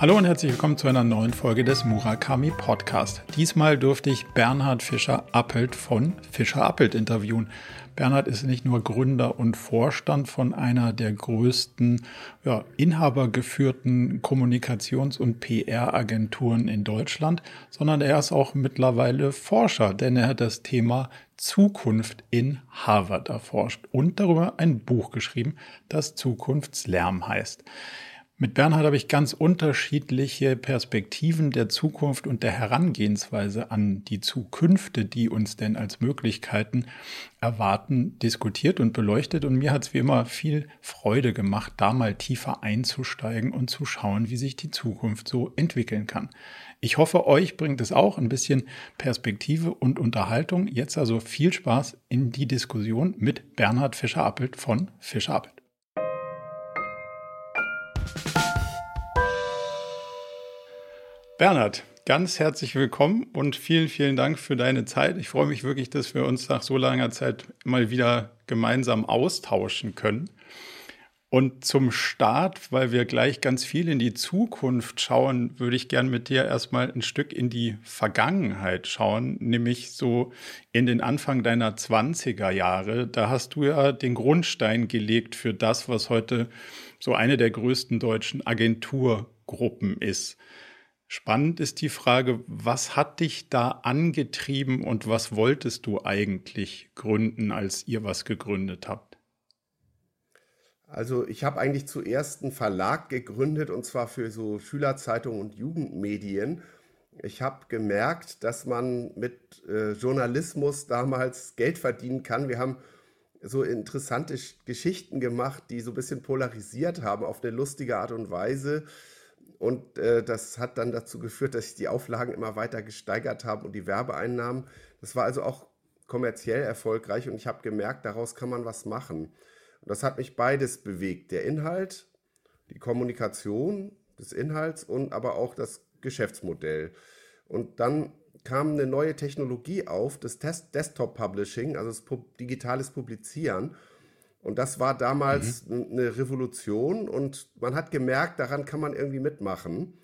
Hallo und herzlich willkommen zu einer neuen Folge des Murakami Podcast. Diesmal durfte ich Bernhard Fischer-Appelt von Fischer-Appelt interviewen. Bernhard ist nicht nur Gründer und Vorstand von einer der größten ja, inhabergeführten Kommunikations- und PR-Agenturen in Deutschland, sondern er ist auch mittlerweile Forscher, denn er hat das Thema Zukunft in Harvard erforscht und darüber ein Buch geschrieben, das Zukunftslärm heißt. Mit Bernhard habe ich ganz unterschiedliche Perspektiven der Zukunft und der Herangehensweise an die Zukünfte, die uns denn als Möglichkeiten erwarten, diskutiert und beleuchtet. Und mir hat es wie immer viel Freude gemacht, da mal tiefer einzusteigen und zu schauen, wie sich die Zukunft so entwickeln kann. Ich hoffe, euch bringt es auch ein bisschen Perspektive und Unterhaltung. Jetzt also viel Spaß in die Diskussion mit Bernhard Fischer-Appelt von Fischer-Appelt. Bernhard, ganz herzlich willkommen und vielen, vielen Dank für deine Zeit. Ich freue mich wirklich, dass wir uns nach so langer Zeit mal wieder gemeinsam austauschen können. Und zum Start, weil wir gleich ganz viel in die Zukunft schauen, würde ich gern mit dir erstmal ein Stück in die Vergangenheit schauen, nämlich so in den Anfang deiner 20er Jahre. Da hast du ja den Grundstein gelegt für das, was heute so eine der größten deutschen Agenturgruppen ist. Spannend ist die Frage, was hat dich da angetrieben und was wolltest du eigentlich gründen, als ihr was gegründet habt? Also ich habe eigentlich zuerst einen Verlag gegründet und zwar für so Schülerzeitungen und Jugendmedien. Ich habe gemerkt, dass man mit äh, Journalismus damals Geld verdienen kann. Wir haben so interessante Geschichten gemacht, die so ein bisschen polarisiert haben auf eine lustige Art und Weise. Und äh, das hat dann dazu geführt, dass sich die Auflagen immer weiter gesteigert haben und die Werbeeinnahmen. Das war also auch kommerziell erfolgreich und ich habe gemerkt, daraus kann man was machen. Und das hat mich beides bewegt. Der Inhalt, die Kommunikation des Inhalts und aber auch das Geschäftsmodell. Und dann kam eine neue Technologie auf, das Desktop Publishing, also das digitales Publizieren. Und das war damals mhm. eine Revolution und man hat gemerkt, daran kann man irgendwie mitmachen.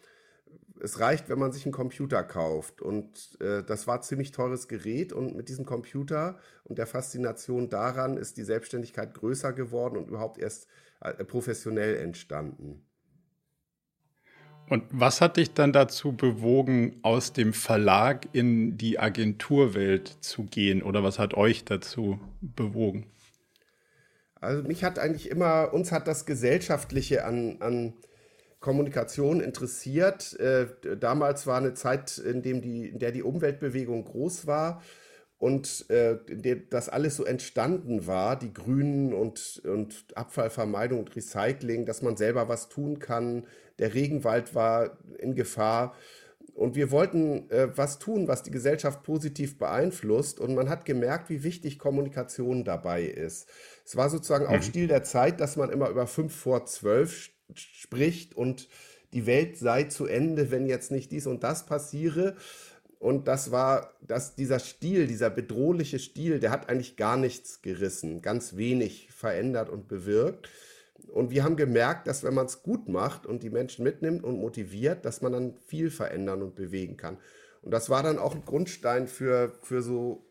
Es reicht, wenn man sich einen Computer kauft. Und äh, das war ziemlich teures Gerät. Und mit diesem Computer und der Faszination daran ist die Selbstständigkeit größer geworden und überhaupt erst äh, professionell entstanden. Und was hat dich dann dazu bewogen, aus dem Verlag in die Agenturwelt zu gehen? Oder was hat euch dazu bewogen? Also mich hat eigentlich immer, uns hat das Gesellschaftliche an, an Kommunikation interessiert. Äh, damals war eine Zeit, in, dem die, in der die Umweltbewegung groß war und äh, das alles so entstanden war, die Grünen und, und Abfallvermeidung und Recycling, dass man selber was tun kann. Der Regenwald war in Gefahr. Und wir wollten äh, was tun, was die Gesellschaft positiv beeinflusst. Und man hat gemerkt, wie wichtig Kommunikation dabei ist. Es war sozusagen auch mhm. Stil der Zeit, dass man immer über fünf vor zwölf spricht und die Welt sei zu Ende, wenn jetzt nicht dies und das passiere. Und das war, dass dieser Stil, dieser bedrohliche Stil, der hat eigentlich gar nichts gerissen, ganz wenig verändert und bewirkt. Und wir haben gemerkt, dass wenn man es gut macht und die Menschen mitnimmt und motiviert, dass man dann viel verändern und bewegen kann. Und das war dann auch ein Grundstein für, für so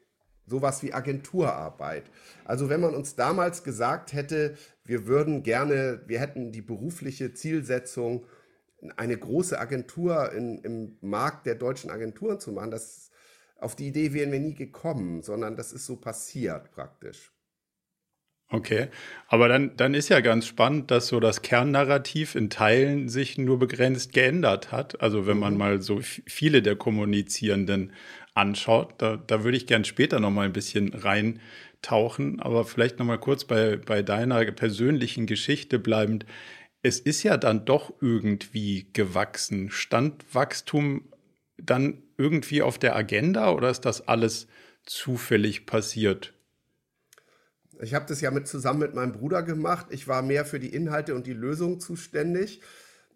sowas wie Agenturarbeit. Also wenn man uns damals gesagt hätte, wir würden gerne, wir hätten die berufliche Zielsetzung, eine große Agentur in, im Markt der deutschen Agenturen zu machen, das, auf die Idee wären wir nie gekommen, sondern das ist so passiert praktisch. Okay, aber dann, dann ist ja ganz spannend, dass so das Kernnarrativ in Teilen sich nur begrenzt geändert hat. Also wenn man mhm. mal so viele der Kommunizierenden anschaut, da, da würde ich gern später noch mal ein bisschen reintauchen, aber vielleicht noch mal kurz bei, bei deiner persönlichen Geschichte bleibend. Es ist ja dann doch irgendwie gewachsen. Stand Wachstum dann irgendwie auf der Agenda oder ist das alles zufällig passiert? Ich habe das ja mit zusammen mit meinem Bruder gemacht. Ich war mehr für die Inhalte und die Lösung zuständig.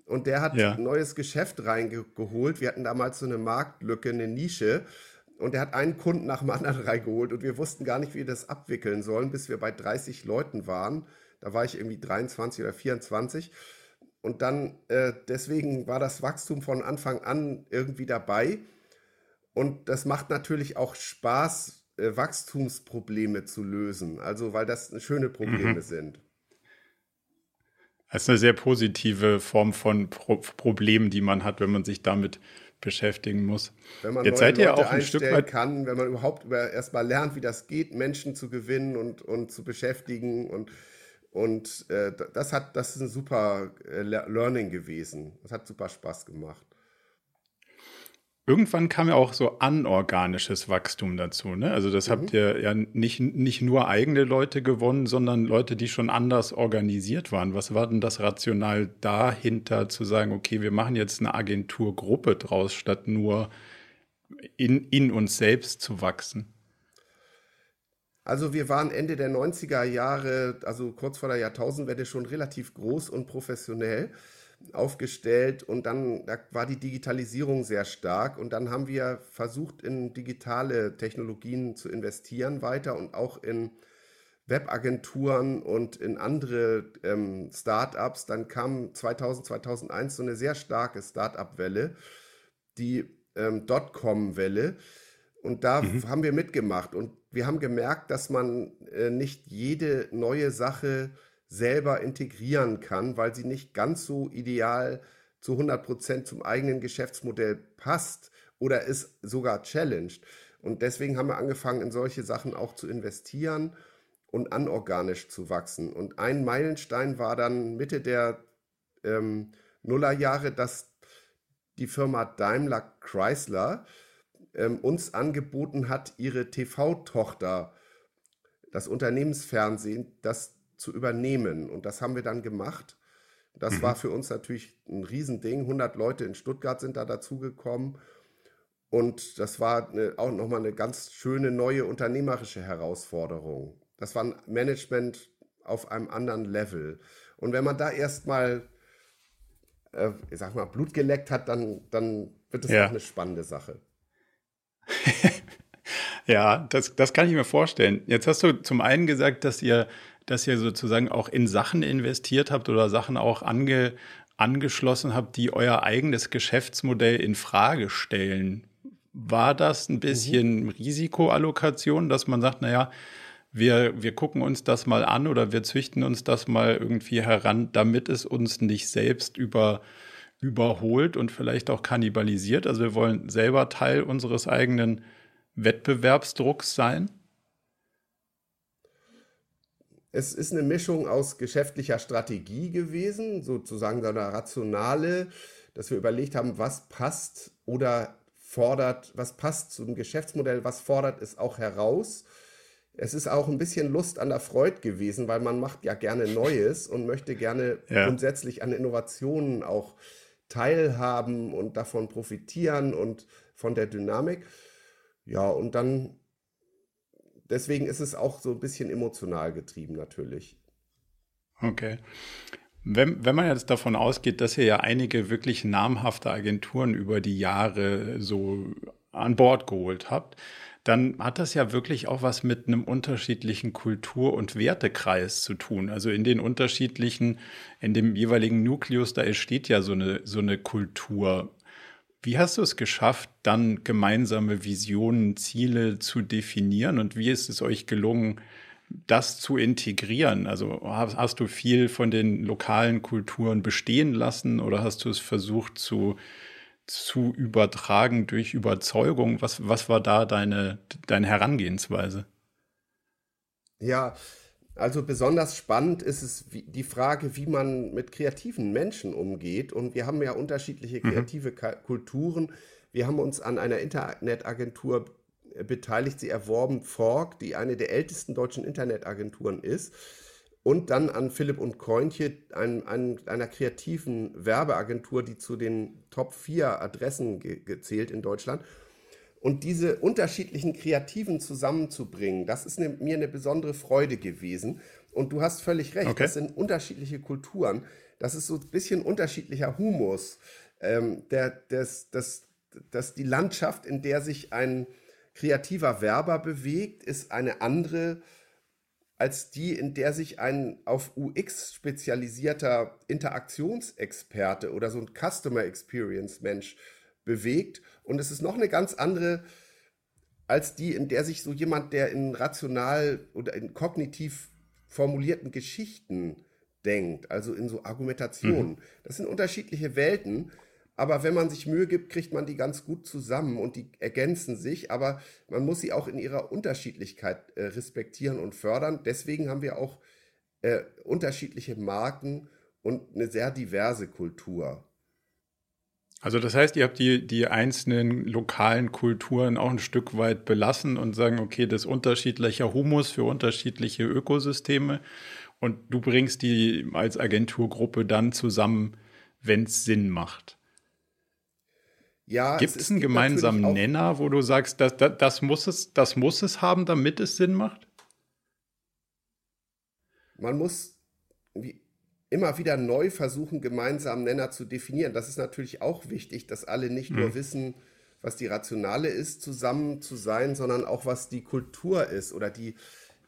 Und der hat ja. ein neues Geschäft reingeholt. Wir hatten damals so eine Marktlücke, eine Nische. Und er hat einen Kunden nach dem anderen reingeholt. Und wir wussten gar nicht, wie wir das abwickeln sollen, bis wir bei 30 Leuten waren. Da war ich irgendwie 23 oder 24. und dann äh, deswegen war das Wachstum von Anfang an irgendwie dabei. Und das macht natürlich auch Spaß, äh, Wachstumsprobleme zu lösen. Also, weil das schöne Probleme mhm. sind. Das ist eine sehr positive Form von Pro Problem, die man hat, wenn man sich damit beschäftigen muss. Wenn man Jetzt seid ihr Leute auch ein Stück weit kann, wenn man überhaupt über, erstmal lernt, wie das geht, Menschen zu gewinnen und, und zu beschäftigen und und äh, das hat das ist ein super äh, Learning gewesen. Das hat super Spaß gemacht. Irgendwann kam ja auch so anorganisches Wachstum dazu. Ne? Also das mhm. habt ihr ja nicht, nicht nur eigene Leute gewonnen, sondern Leute, die schon anders organisiert waren. Was war denn das Rational dahinter zu sagen, okay, wir machen jetzt eine Agenturgruppe draus, statt nur in, in uns selbst zu wachsen? Also wir waren Ende der 90er Jahre, also kurz vor der Jahrtausendwende schon relativ groß und professionell aufgestellt und dann da war die Digitalisierung sehr stark und dann haben wir versucht in digitale Technologien zu investieren weiter und auch in Webagenturen und in andere ähm, Startups. Dann kam 2000, 2001 so eine sehr starke Startup-Welle, die ähm, Dotcom-Welle. Und da mhm. haben wir mitgemacht und wir haben gemerkt, dass man äh, nicht jede neue Sache selber integrieren kann, weil sie nicht ganz so ideal zu 100 Prozent zum eigenen Geschäftsmodell passt oder ist sogar challenged. Und deswegen haben wir angefangen, in solche Sachen auch zu investieren und anorganisch zu wachsen. Und ein Meilenstein war dann Mitte der ähm, Nullerjahre, dass die Firma Daimler Chrysler ähm, uns angeboten hat, ihre TV-Tochter, das Unternehmensfernsehen, das zu übernehmen. Und das haben wir dann gemacht. Das mhm. war für uns natürlich ein Riesending. 100 Leute in Stuttgart sind da dazugekommen. Und das war eine, auch nochmal eine ganz schöne neue unternehmerische Herausforderung. Das war ein Management auf einem anderen Level. Und wenn man da erstmal, äh, ich sag mal, Blut geleckt hat, dann, dann wird es ja. auch eine spannende Sache. ja, das, das kann ich mir vorstellen. Jetzt hast du zum einen gesagt, dass ihr dass ihr sozusagen auch in Sachen investiert habt oder Sachen auch ange, angeschlossen habt, die euer eigenes Geschäftsmodell in Frage stellen. War das ein bisschen mhm. Risikoallokation, dass man sagt, naja, wir, wir gucken uns das mal an oder wir züchten uns das mal irgendwie heran, damit es uns nicht selbst über, überholt und vielleicht auch kannibalisiert. Also wir wollen selber Teil unseres eigenen Wettbewerbsdrucks sein? Es ist eine Mischung aus geschäftlicher Strategie gewesen, sozusagen so eine rationale, dass wir überlegt haben, was passt oder fordert, was passt zum Geschäftsmodell, was fordert es auch heraus. Es ist auch ein bisschen Lust an der Freude gewesen, weil man macht ja gerne Neues und möchte gerne ja. grundsätzlich an Innovationen auch teilhaben und davon profitieren und von der Dynamik. Ja, und dann deswegen ist es auch so ein bisschen emotional getrieben natürlich. Okay. Wenn, wenn man jetzt davon ausgeht, dass ihr ja einige wirklich namhafte Agenturen über die Jahre so an Bord geholt habt, dann hat das ja wirklich auch was mit einem unterschiedlichen Kultur- und Wertekreis zu tun. Also in den unterschiedlichen, in dem jeweiligen Nukleus, da entsteht ja so eine, so eine Kultur. Wie hast du es geschafft, dann gemeinsame Visionen, Ziele zu definieren und wie ist es euch gelungen, das zu integrieren? Also hast, du viel von den lokalen Kulturen bestehen lassen oder hast du es versucht zu, zu übertragen durch Überzeugung? Was, was war da deine, deine Herangehensweise? Ja, also besonders spannend ist es die Frage, wie man mit kreativen Menschen umgeht. Und wir haben ja unterschiedliche mhm. kreative mhm. Kulturen. Wir haben uns an einer Internetagentur beteiligt, sie erworben, Fork, die eine der ältesten deutschen Internetagenturen ist. Und dann an Philipp und Kointje, ein, ein, einer kreativen Werbeagentur, die zu den Top 4 Adressen ge gezählt in Deutschland. Und diese unterschiedlichen Kreativen zusammenzubringen, das ist eine, mir eine besondere Freude gewesen. Und du hast völlig recht, okay. das sind unterschiedliche Kulturen. Das ist so ein bisschen unterschiedlicher Humus. Ähm, der, das, das, das, die Landschaft, in der sich ein kreativer Werber bewegt, ist eine andere als die, in der sich ein auf UX spezialisierter Interaktionsexperte oder so ein Customer Experience Mensch bewegt. Und es ist noch eine ganz andere als die, in der sich so jemand, der in rational oder in kognitiv formulierten Geschichten denkt, also in so Argumentationen. Mhm. Das sind unterschiedliche Welten. Aber wenn man sich Mühe gibt, kriegt man die ganz gut zusammen und die ergänzen sich. Aber man muss sie auch in ihrer Unterschiedlichkeit äh, respektieren und fördern. Deswegen haben wir auch äh, unterschiedliche Marken und eine sehr diverse Kultur. Also das heißt, ihr habt die, die einzelnen lokalen Kulturen auch ein Stück weit belassen und sagen, okay, das ist unterschiedlicher Humus für unterschiedliche Ökosysteme und du bringst die als Agenturgruppe dann zusammen, wenn es Sinn macht. Ja, gibt es einen gemeinsamen Nenner, wo du sagst, das, das, das, muss es, das muss es haben, damit es Sinn macht? Man muss immer wieder neu versuchen, gemeinsamen Nenner zu definieren. Das ist natürlich auch wichtig, dass alle nicht mhm. nur wissen, was die Rationale ist, zusammen zu sein, sondern auch, was die Kultur ist oder die,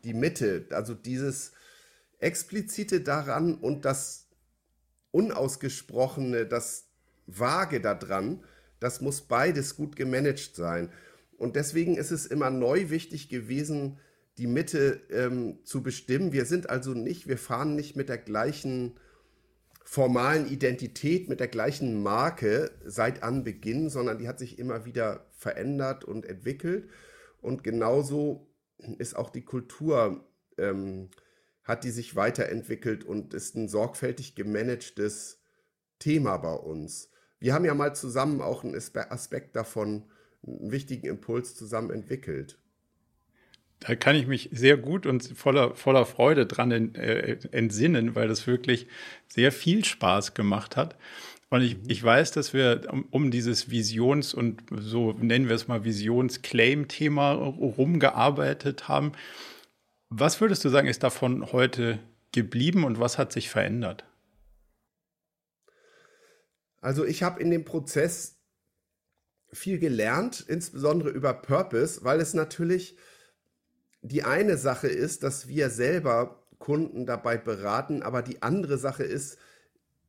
die Mitte. Also dieses explizite daran und das unausgesprochene, das vage daran, das muss beides gut gemanagt sein. Und deswegen ist es immer neu wichtig gewesen, die Mitte ähm, zu bestimmen. Wir sind also nicht, wir fahren nicht mit der gleichen formalen Identität, mit der gleichen Marke seit Anbeginn, sondern die hat sich immer wieder verändert und entwickelt. Und genauso ist auch die Kultur, ähm, hat die sich weiterentwickelt und ist ein sorgfältig gemanagtes Thema bei uns wir haben ja mal zusammen auch einen Aspekt davon, einen wichtigen Impuls zusammen entwickelt. Da kann ich mich sehr gut und voller, voller Freude dran äh, entsinnen, weil das wirklich sehr viel Spaß gemacht hat. Und ich, ich weiß, dass wir um, um dieses Visions- und so nennen wir es mal Visions-Claim-Thema rumgearbeitet haben. Was würdest du sagen, ist davon heute geblieben und was hat sich verändert? Also ich habe in dem Prozess viel gelernt, insbesondere über Purpose, weil es natürlich die eine Sache ist, dass wir selber Kunden dabei beraten, aber die andere Sache ist,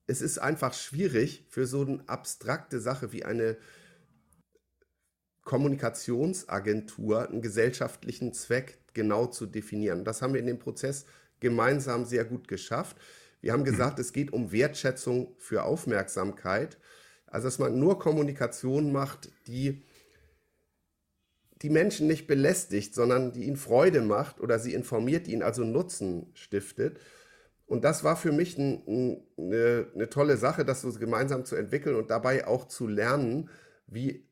es ist einfach schwierig für so eine abstrakte Sache wie eine Kommunikationsagentur einen gesellschaftlichen Zweck genau zu definieren. Das haben wir in dem Prozess gemeinsam sehr gut geschafft. Wir haben gesagt, es geht um Wertschätzung für Aufmerksamkeit. Also, dass man nur Kommunikation macht, die die Menschen nicht belästigt, sondern die ihnen Freude macht oder sie informiert, die ihnen also Nutzen stiftet. Und das war für mich ein, ein, eine, eine, tolle Sache, das so gemeinsam zu entwickeln und dabei auch zu lernen, wie,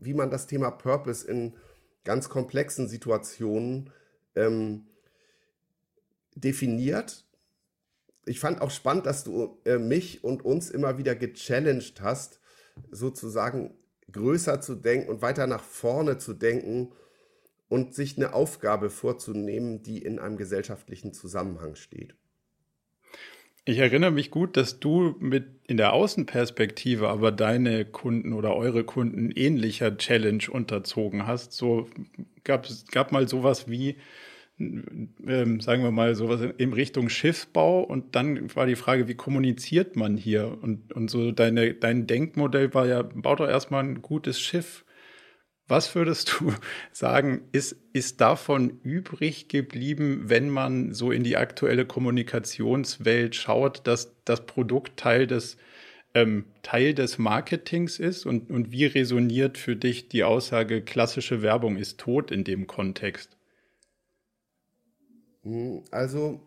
wie man das Thema Purpose in ganz komplexen Situationen ähm, definiert ich fand auch spannend, dass du äh, mich und uns immer wieder gechallenged hast, sozusagen größer zu denken und weiter nach vorne zu denken und sich eine Aufgabe vorzunehmen, die in einem gesellschaftlichen Zusammenhang steht. Ich erinnere mich gut, dass du mit in der Außenperspektive aber deine Kunden oder eure Kunden ähnlicher Challenge unterzogen hast. So gab es gab mal sowas wie ähm, sagen wir mal, sowas in Richtung Schiffbau. Und dann war die Frage, wie kommuniziert man hier? Und, und so deine, dein Denkmodell war ja, baut doch erstmal ein gutes Schiff. Was würdest du sagen, ist, ist davon übrig geblieben, wenn man so in die aktuelle Kommunikationswelt schaut, dass das Produkt Teil des, ähm, Teil des Marketings ist? Und, und wie resoniert für dich die Aussage, klassische Werbung ist tot in dem Kontext? Hm, also,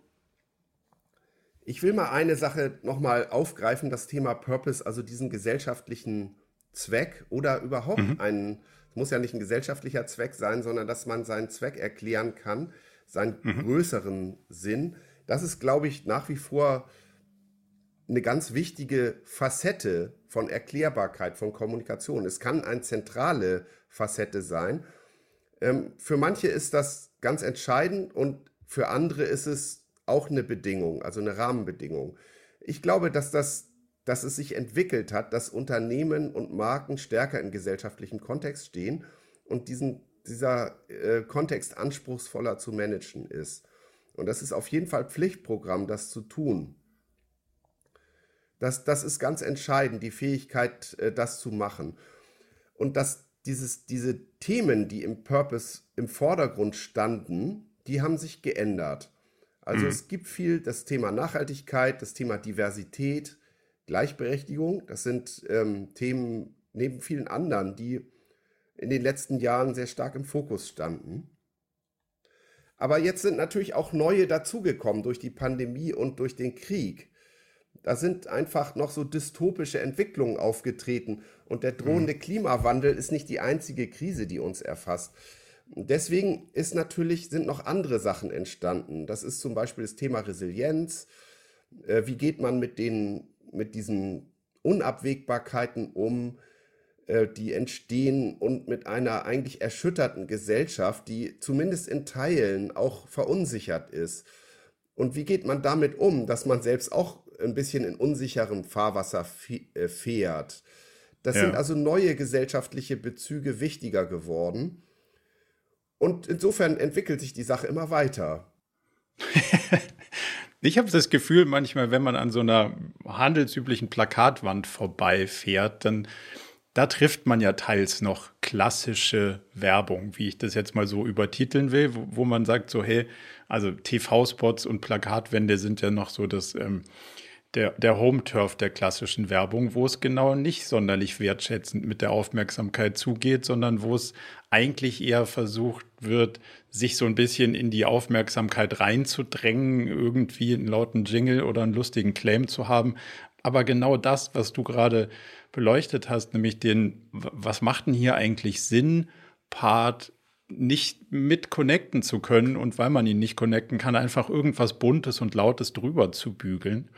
ich will mal eine Sache nochmal aufgreifen, das Thema Purpose, also diesen gesellschaftlichen Zweck oder überhaupt mhm. einen, es muss ja nicht ein gesellschaftlicher Zweck sein, sondern dass man seinen Zweck erklären kann, seinen mhm. größeren Sinn. Das ist, glaube ich, nach wie vor eine ganz wichtige Facette von Erklärbarkeit, von Kommunikation. Es kann eine zentrale Facette sein. Ähm, für manche ist das ganz entscheidend und für andere ist es auch eine Bedingung, also eine Rahmenbedingung. Ich glaube, dass das dass es sich entwickelt hat, dass Unternehmen und Marken stärker in gesellschaftlichem Kontext stehen und diesen, dieser äh, Kontext anspruchsvoller zu managen ist. Und das ist auf jeden Fall Pflichtprogramm, das zu tun. Das, das ist ganz entscheidend, die Fähigkeit, äh, das zu machen. Und dass dieses, diese Themen, die im Purpose im Vordergrund standen, die haben sich geändert. Also mhm. es gibt viel das Thema Nachhaltigkeit, das Thema Diversität, Gleichberechtigung. Das sind ähm, Themen neben vielen anderen, die in den letzten Jahren sehr stark im Fokus standen. Aber jetzt sind natürlich auch neue dazugekommen durch die Pandemie und durch den Krieg. Da sind einfach noch so dystopische Entwicklungen aufgetreten und der drohende mhm. Klimawandel ist nicht die einzige Krise, die uns erfasst. Deswegen ist natürlich, sind noch andere Sachen entstanden. Das ist zum Beispiel das Thema Resilienz. Äh, wie geht man mit, den, mit diesen Unabwägbarkeiten um? Äh, die entstehen und mit einer eigentlich erschütterten Gesellschaft, die zumindest in Teilen auch verunsichert ist. Und wie geht man damit um, dass man selbst auch ein bisschen in unsicherem Fahrwasser äh, fährt? Das ja. sind also neue gesellschaftliche Bezüge wichtiger geworden. Und insofern entwickelt sich die Sache immer weiter. ich habe das Gefühl, manchmal, wenn man an so einer handelsüblichen Plakatwand vorbeifährt, dann da trifft man ja teils noch klassische Werbung, wie ich das jetzt mal so übertiteln will, wo, wo man sagt so, hey, also TV-Spots und Plakatwände sind ja noch so das, ähm, der, der Home-Turf der klassischen Werbung, wo es genau nicht sonderlich wertschätzend mit der Aufmerksamkeit zugeht, sondern wo es eigentlich eher versucht wird, sich so ein bisschen in die Aufmerksamkeit reinzudrängen, irgendwie einen lauten Jingle oder einen lustigen Claim zu haben. Aber genau das, was du gerade beleuchtet hast, nämlich den, was macht denn hier eigentlich Sinn, Part nicht mit connecten zu können und weil man ihn nicht connecten kann, einfach irgendwas Buntes und Lautes drüber zu bügeln.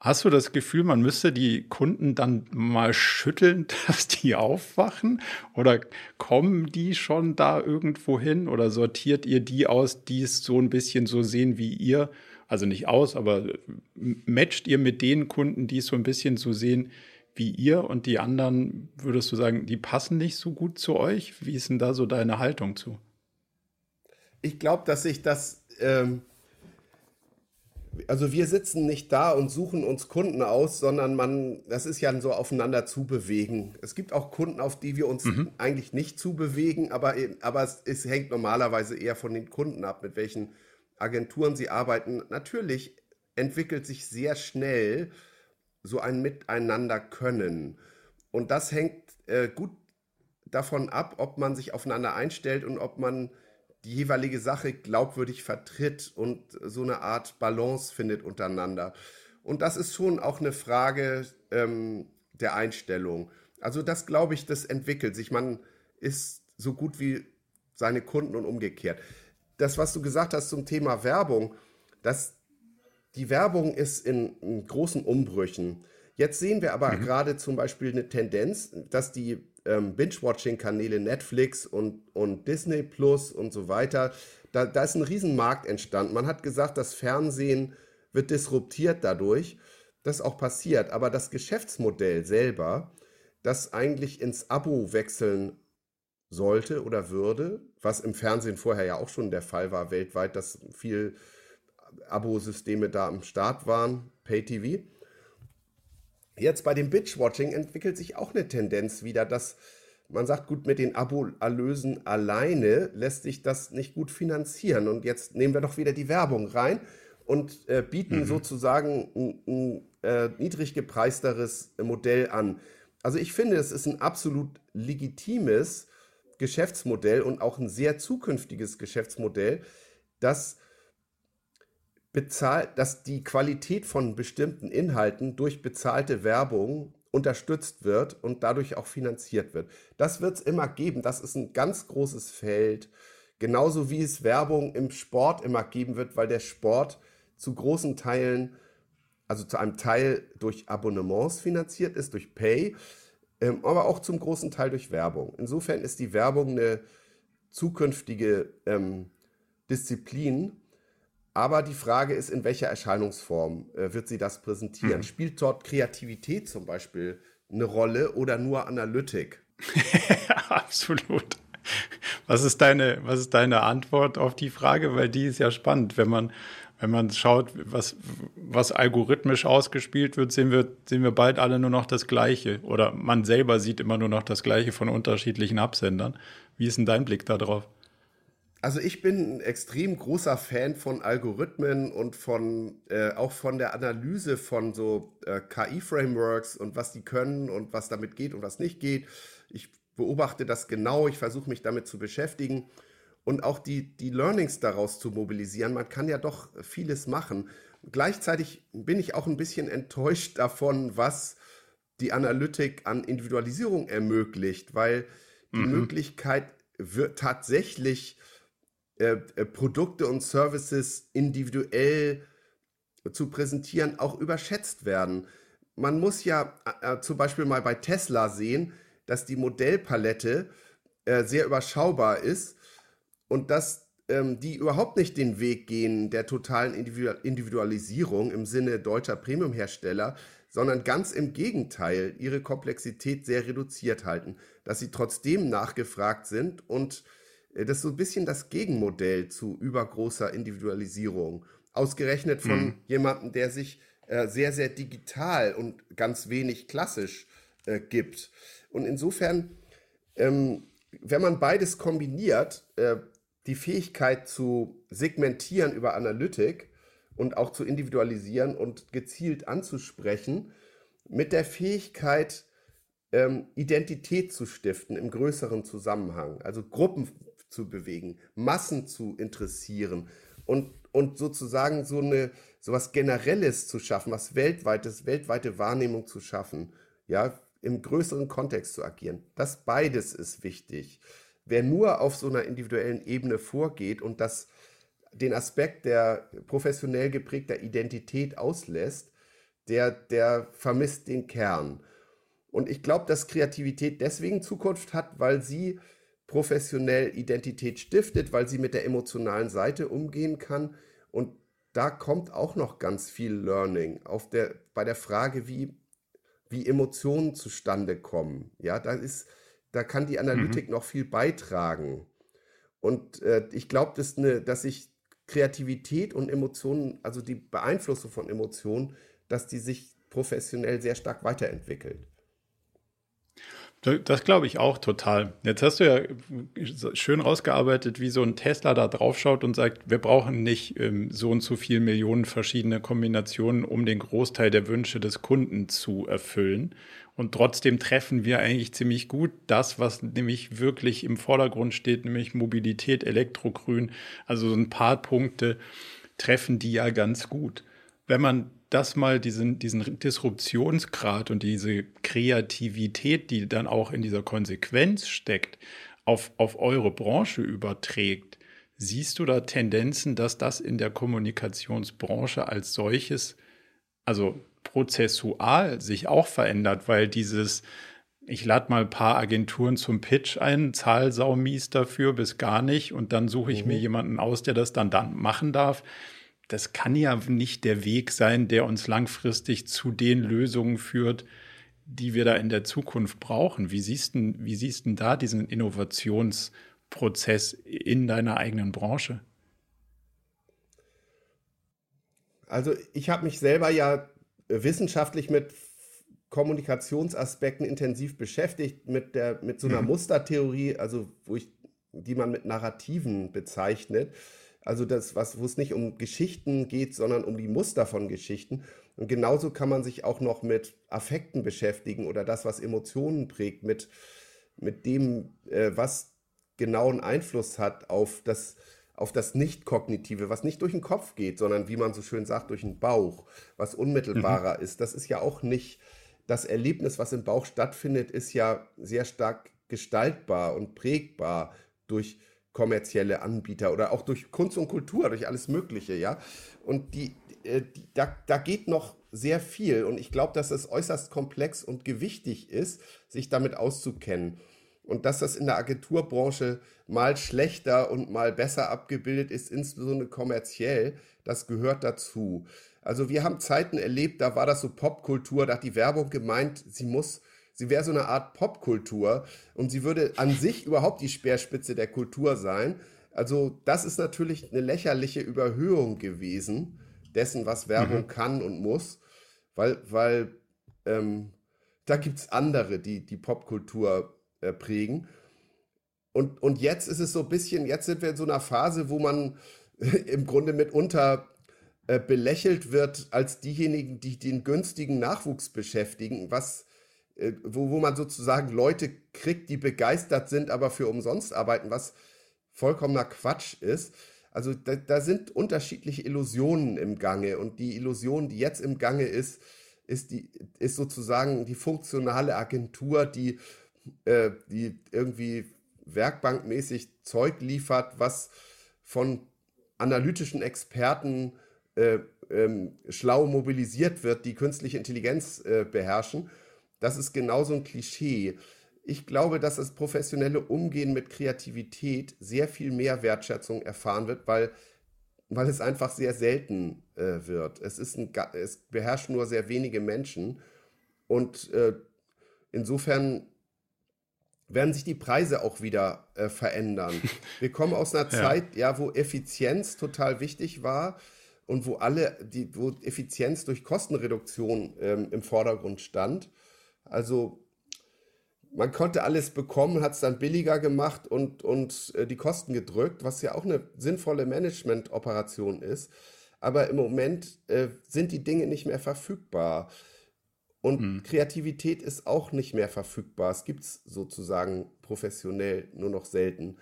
Hast du das Gefühl, man müsste die Kunden dann mal schütteln, dass die aufwachen? Oder kommen die schon da irgendwo hin? Oder sortiert ihr die aus, die es so ein bisschen so sehen wie ihr? Also nicht aus, aber matcht ihr mit den Kunden, die es so ein bisschen so sehen wie ihr und die anderen, würdest du sagen, die passen nicht so gut zu euch? Wie ist denn da so deine Haltung zu? Ich glaube, dass sich das, ähm, also wir sitzen nicht da und suchen uns Kunden aus, sondern man, das ist ja so aufeinander zubewegen. Es gibt auch Kunden, auf die wir uns mhm. eigentlich nicht zubewegen, aber, aber es, es hängt normalerweise eher von den Kunden ab, mit welchen Agenturen sie arbeiten. Natürlich entwickelt sich sehr schnell so ein Miteinander können. Und das hängt äh, gut davon ab, ob man sich aufeinander einstellt und ob man die jeweilige Sache glaubwürdig vertritt und so eine Art Balance findet untereinander. Und das ist schon auch eine Frage ähm, der Einstellung. Also das glaube ich, das entwickelt sich. Man ist so gut wie seine Kunden und umgekehrt. Das, was du gesagt hast zum Thema Werbung, das die Werbung ist in, in großen Umbrüchen. Jetzt sehen wir aber mhm. gerade zum Beispiel eine Tendenz, dass die ähm, Binge-Watching-Kanäle Netflix und, und Disney Plus und so weiter, da, da ist ein Riesenmarkt entstanden. Man hat gesagt, das Fernsehen wird disruptiert dadurch. Das ist auch passiert. Aber das Geschäftsmodell selber, das eigentlich ins Abo wechseln sollte oder würde, was im Fernsehen vorher ja auch schon der Fall war weltweit, dass viel Abo-Systeme da am Start waren, Pay-TV. Jetzt bei dem Bitch-Watching entwickelt sich auch eine Tendenz wieder, dass man sagt, gut, mit den Abo-Erlösen alleine lässt sich das nicht gut finanzieren. Und jetzt nehmen wir doch wieder die Werbung rein und äh, bieten mhm. sozusagen ein, ein äh, niedrig gepreisteres Modell an. Also ich finde, es ist ein absolut legitimes Geschäftsmodell und auch ein sehr zukünftiges Geschäftsmodell, das bezahlt, dass die Qualität von bestimmten Inhalten durch bezahlte Werbung unterstützt wird und dadurch auch finanziert wird. Das wird es immer geben. Das ist ein ganz großes Feld. Genauso wie es Werbung im Sport immer geben wird, weil der Sport zu großen Teilen, also zu einem Teil durch Abonnements finanziert ist, durch Pay, ähm, aber auch zum großen Teil durch Werbung. Insofern ist die Werbung eine zukünftige ähm, Disziplin, aber die Frage ist, in welcher Erscheinungsform äh, wird sie das präsentieren? Mhm. Spielt dort Kreativität zum Beispiel eine Rolle oder nur Analytik? Absolut. Was ist deine, was ist deine Antwort auf die Frage? Weil die ist ja spannend. Wenn man, wenn man schaut, was, was algorithmisch ausgespielt wird, sehen wir, sehen wir bald alle nur noch das Gleiche. Oder man selber sieht immer nur noch das Gleiche von unterschiedlichen Absendern. Wie ist denn dein Blick darauf? Also ich bin ein extrem großer Fan von Algorithmen und von äh, auch von der Analyse von so äh, KI-Frameworks und was die können und was damit geht und was nicht geht. Ich beobachte das genau, ich versuche mich damit zu beschäftigen und auch die, die Learnings daraus zu mobilisieren. Man kann ja doch vieles machen. Gleichzeitig bin ich auch ein bisschen enttäuscht davon, was die Analytik an Individualisierung ermöglicht, weil die mhm. Möglichkeit wird tatsächlich äh, äh, Produkte und Services individuell zu präsentieren, auch überschätzt werden. Man muss ja äh, äh, zum Beispiel mal bei Tesla sehen, dass die Modellpalette äh, sehr überschaubar ist und dass ähm, die überhaupt nicht den Weg gehen der totalen Individualisierung im Sinne deutscher Premiumhersteller, sondern ganz im Gegenteil ihre Komplexität sehr reduziert halten, dass sie trotzdem nachgefragt sind und das ist so ein bisschen das Gegenmodell zu übergroßer Individualisierung. Ausgerechnet von mhm. jemandem, der sich äh, sehr, sehr digital und ganz wenig klassisch äh, gibt. Und insofern, ähm, wenn man beides kombiniert, äh, die Fähigkeit zu segmentieren über Analytik und auch zu individualisieren und gezielt anzusprechen, mit der Fähigkeit, ähm, Identität zu stiften im größeren Zusammenhang, also Gruppen zu bewegen, Massen zu interessieren und, und sozusagen so eine was Generelles zu schaffen, was weltweites, weltweite Wahrnehmung zu schaffen, ja, im größeren Kontext zu agieren. Das beides ist wichtig. Wer nur auf so einer individuellen Ebene vorgeht und das den Aspekt der professionell geprägter Identität auslässt, der, der vermisst den Kern. Und ich glaube, dass Kreativität deswegen Zukunft hat, weil sie professionell Identität stiftet, weil sie mit der emotionalen Seite umgehen kann. Und da kommt auch noch ganz viel Learning auf der, bei der Frage, wie, wie Emotionen zustande kommen. Ja, da ist, da kann die Analytik mhm. noch viel beitragen. Und äh, ich glaube, dass, ne, dass sich Kreativität und Emotionen, also die Beeinflussung von Emotionen, dass die sich professionell sehr stark weiterentwickelt. Das glaube ich auch total. Jetzt hast du ja schön rausgearbeitet, wie so ein Tesla da draufschaut und sagt, wir brauchen nicht ähm, so und so viel Millionen verschiedene Kombinationen, um den Großteil der Wünsche des Kunden zu erfüllen. Und trotzdem treffen wir eigentlich ziemlich gut das, was nämlich wirklich im Vordergrund steht, nämlich Mobilität, Elektrogrün. Also so ein paar Punkte treffen die ja ganz gut. Wenn man das mal diesen, diesen Disruptionsgrad und diese Kreativität, die dann auch in dieser Konsequenz steckt, auf, auf eure Branche überträgt, siehst du da Tendenzen, dass das in der Kommunikationsbranche als solches, also prozessual sich auch verändert, weil dieses, ich lade mal ein paar Agenturen zum Pitch ein, zahl saumies dafür bis gar nicht und dann suche ich mhm. mir jemanden aus, der das dann, dann machen darf das kann ja nicht der Weg sein, der uns langfristig zu den Lösungen führt, die wir da in der Zukunft brauchen. Wie siehst du wie siehst denn da diesen Innovationsprozess in deiner eigenen Branche? Also ich habe mich selber ja wissenschaftlich mit Kommunikationsaspekten intensiv beschäftigt, mit, der, mit so einer mhm. Mustertheorie, also wo ich, die man mit Narrativen bezeichnet. Also das, was, wo es nicht um Geschichten geht, sondern um die Muster von Geschichten. Und genauso kann man sich auch noch mit Affekten beschäftigen oder das, was Emotionen prägt, mit, mit dem, äh, was genauen Einfluss hat auf das, auf das Nicht-Kognitive, was nicht durch den Kopf geht, sondern wie man so schön sagt, durch den Bauch, was unmittelbarer mhm. ist. Das ist ja auch nicht das Erlebnis, was im Bauch stattfindet, ist ja sehr stark gestaltbar und prägbar durch kommerzielle Anbieter oder auch durch Kunst und Kultur, durch alles Mögliche, ja. Und die, äh, die da, da geht noch sehr viel und ich glaube, dass es äußerst komplex und gewichtig ist, sich damit auszukennen. Und dass das in der Agenturbranche mal schlechter und mal besser abgebildet ist, insbesondere kommerziell, das gehört dazu. Also wir haben Zeiten erlebt, da war das so Popkultur, da hat die Werbung gemeint, sie muss sie wäre so eine Art Popkultur und sie würde an sich überhaupt die Speerspitze der Kultur sein. Also das ist natürlich eine lächerliche Überhöhung gewesen dessen, was Werbung mhm. kann und muss, weil, weil ähm, da gibt es andere, die die Popkultur äh, prägen. Und, und jetzt ist es so ein bisschen, jetzt sind wir in so einer Phase, wo man im Grunde mitunter äh, belächelt wird als diejenigen, die den günstigen Nachwuchs beschäftigen, was, wo, wo man sozusagen Leute kriegt, die begeistert sind, aber für umsonst arbeiten, was vollkommener Quatsch ist. Also da, da sind unterschiedliche Illusionen im Gange und die Illusion, die jetzt im Gange ist, ist, die, ist sozusagen die funktionale Agentur, die, äh, die irgendwie werkbankmäßig Zeug liefert, was von analytischen Experten äh, ähm, schlau mobilisiert wird, die künstliche Intelligenz äh, beherrschen. Das ist genauso ein Klischee. Ich glaube, dass das professionelle Umgehen mit Kreativität sehr viel mehr Wertschätzung erfahren wird, weil, weil es einfach sehr selten äh, wird. Es, ist ein, es beherrscht nur sehr wenige Menschen. Und äh, insofern werden sich die Preise auch wieder äh, verändern. Wir kommen aus einer ja. Zeit, ja, wo Effizienz total wichtig war und wo alle, die, wo Effizienz durch Kostenreduktion ähm, im Vordergrund stand. Also man konnte alles bekommen, hat es dann billiger gemacht und, und äh, die Kosten gedrückt, was ja auch eine sinnvolle Management-Operation ist. Aber im Moment äh, sind die Dinge nicht mehr verfügbar. Und hm. Kreativität ist auch nicht mehr verfügbar. Es gibt es sozusagen professionell nur noch selten.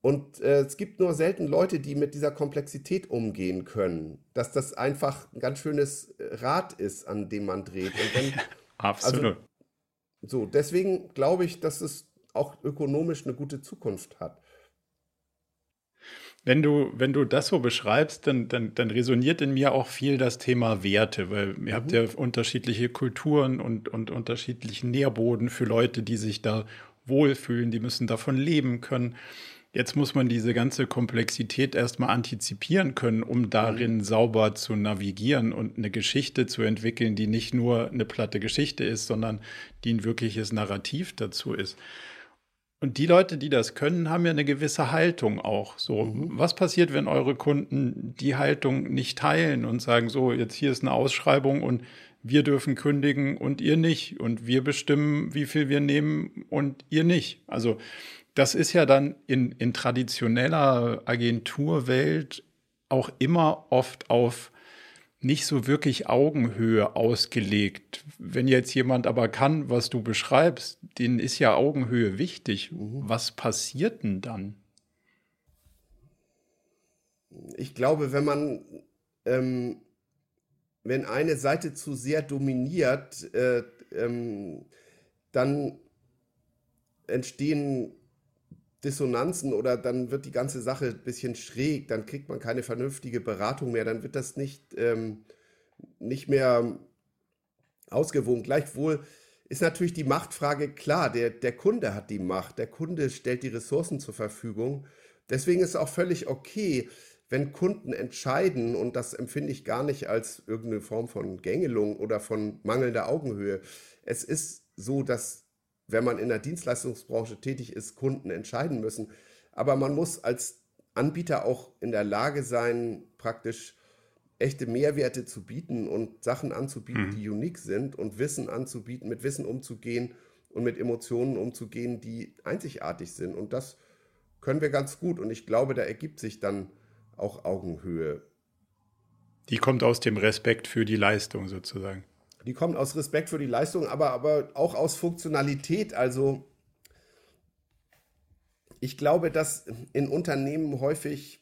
Und äh, es gibt nur selten Leute, die mit dieser Komplexität umgehen können. Dass das einfach ein ganz schönes äh, Rad ist, an dem man dreht. Dann, Absolut. Also, so, deswegen glaube ich, dass es auch ökonomisch eine gute Zukunft hat. Wenn du, wenn du das so beschreibst, dann, dann, dann resoniert in mir auch viel das Thema Werte, weil ihr mhm. habt ja unterschiedliche Kulturen und, und unterschiedlichen Nährboden für Leute, die sich da wohlfühlen, die müssen davon leben können. Jetzt muss man diese ganze Komplexität erstmal antizipieren können, um darin mhm. sauber zu navigieren und eine Geschichte zu entwickeln, die nicht nur eine platte Geschichte ist, sondern die ein wirkliches Narrativ dazu ist. Und die Leute, die das können, haben ja eine gewisse Haltung auch. So, mhm. was passiert, wenn eure Kunden die Haltung nicht teilen und sagen, so, jetzt hier ist eine Ausschreibung und wir dürfen kündigen und ihr nicht und wir bestimmen, wie viel wir nehmen und ihr nicht. Also das ist ja dann in, in traditioneller Agenturwelt auch immer oft auf nicht so wirklich Augenhöhe ausgelegt. Wenn jetzt jemand aber kann, was du beschreibst, denen ist ja Augenhöhe wichtig. Mhm. Was passiert denn dann? Ich glaube, wenn man, ähm, wenn eine Seite zu sehr dominiert, äh, ähm, dann entstehen Dissonanzen oder dann wird die ganze Sache ein bisschen schräg, dann kriegt man keine vernünftige Beratung mehr, dann wird das nicht, ähm, nicht mehr ausgewogen. Gleichwohl ist natürlich die Machtfrage klar, der, der Kunde hat die Macht, der Kunde stellt die Ressourcen zur Verfügung. Deswegen ist es auch völlig okay, wenn Kunden entscheiden, und das empfinde ich gar nicht als irgendeine Form von Gängelung oder von mangelnder Augenhöhe. Es ist so, dass wenn man in der Dienstleistungsbranche tätig ist, Kunden entscheiden müssen. Aber man muss als Anbieter auch in der Lage sein, praktisch echte Mehrwerte zu bieten und Sachen anzubieten, mhm. die unique sind und Wissen anzubieten, mit Wissen umzugehen und mit Emotionen umzugehen, die einzigartig sind. Und das können wir ganz gut. Und ich glaube, da ergibt sich dann auch Augenhöhe. Die kommt aus dem Respekt für die Leistung sozusagen. Die kommen aus Respekt für die Leistung, aber, aber auch aus Funktionalität. Also ich glaube, dass in Unternehmen häufig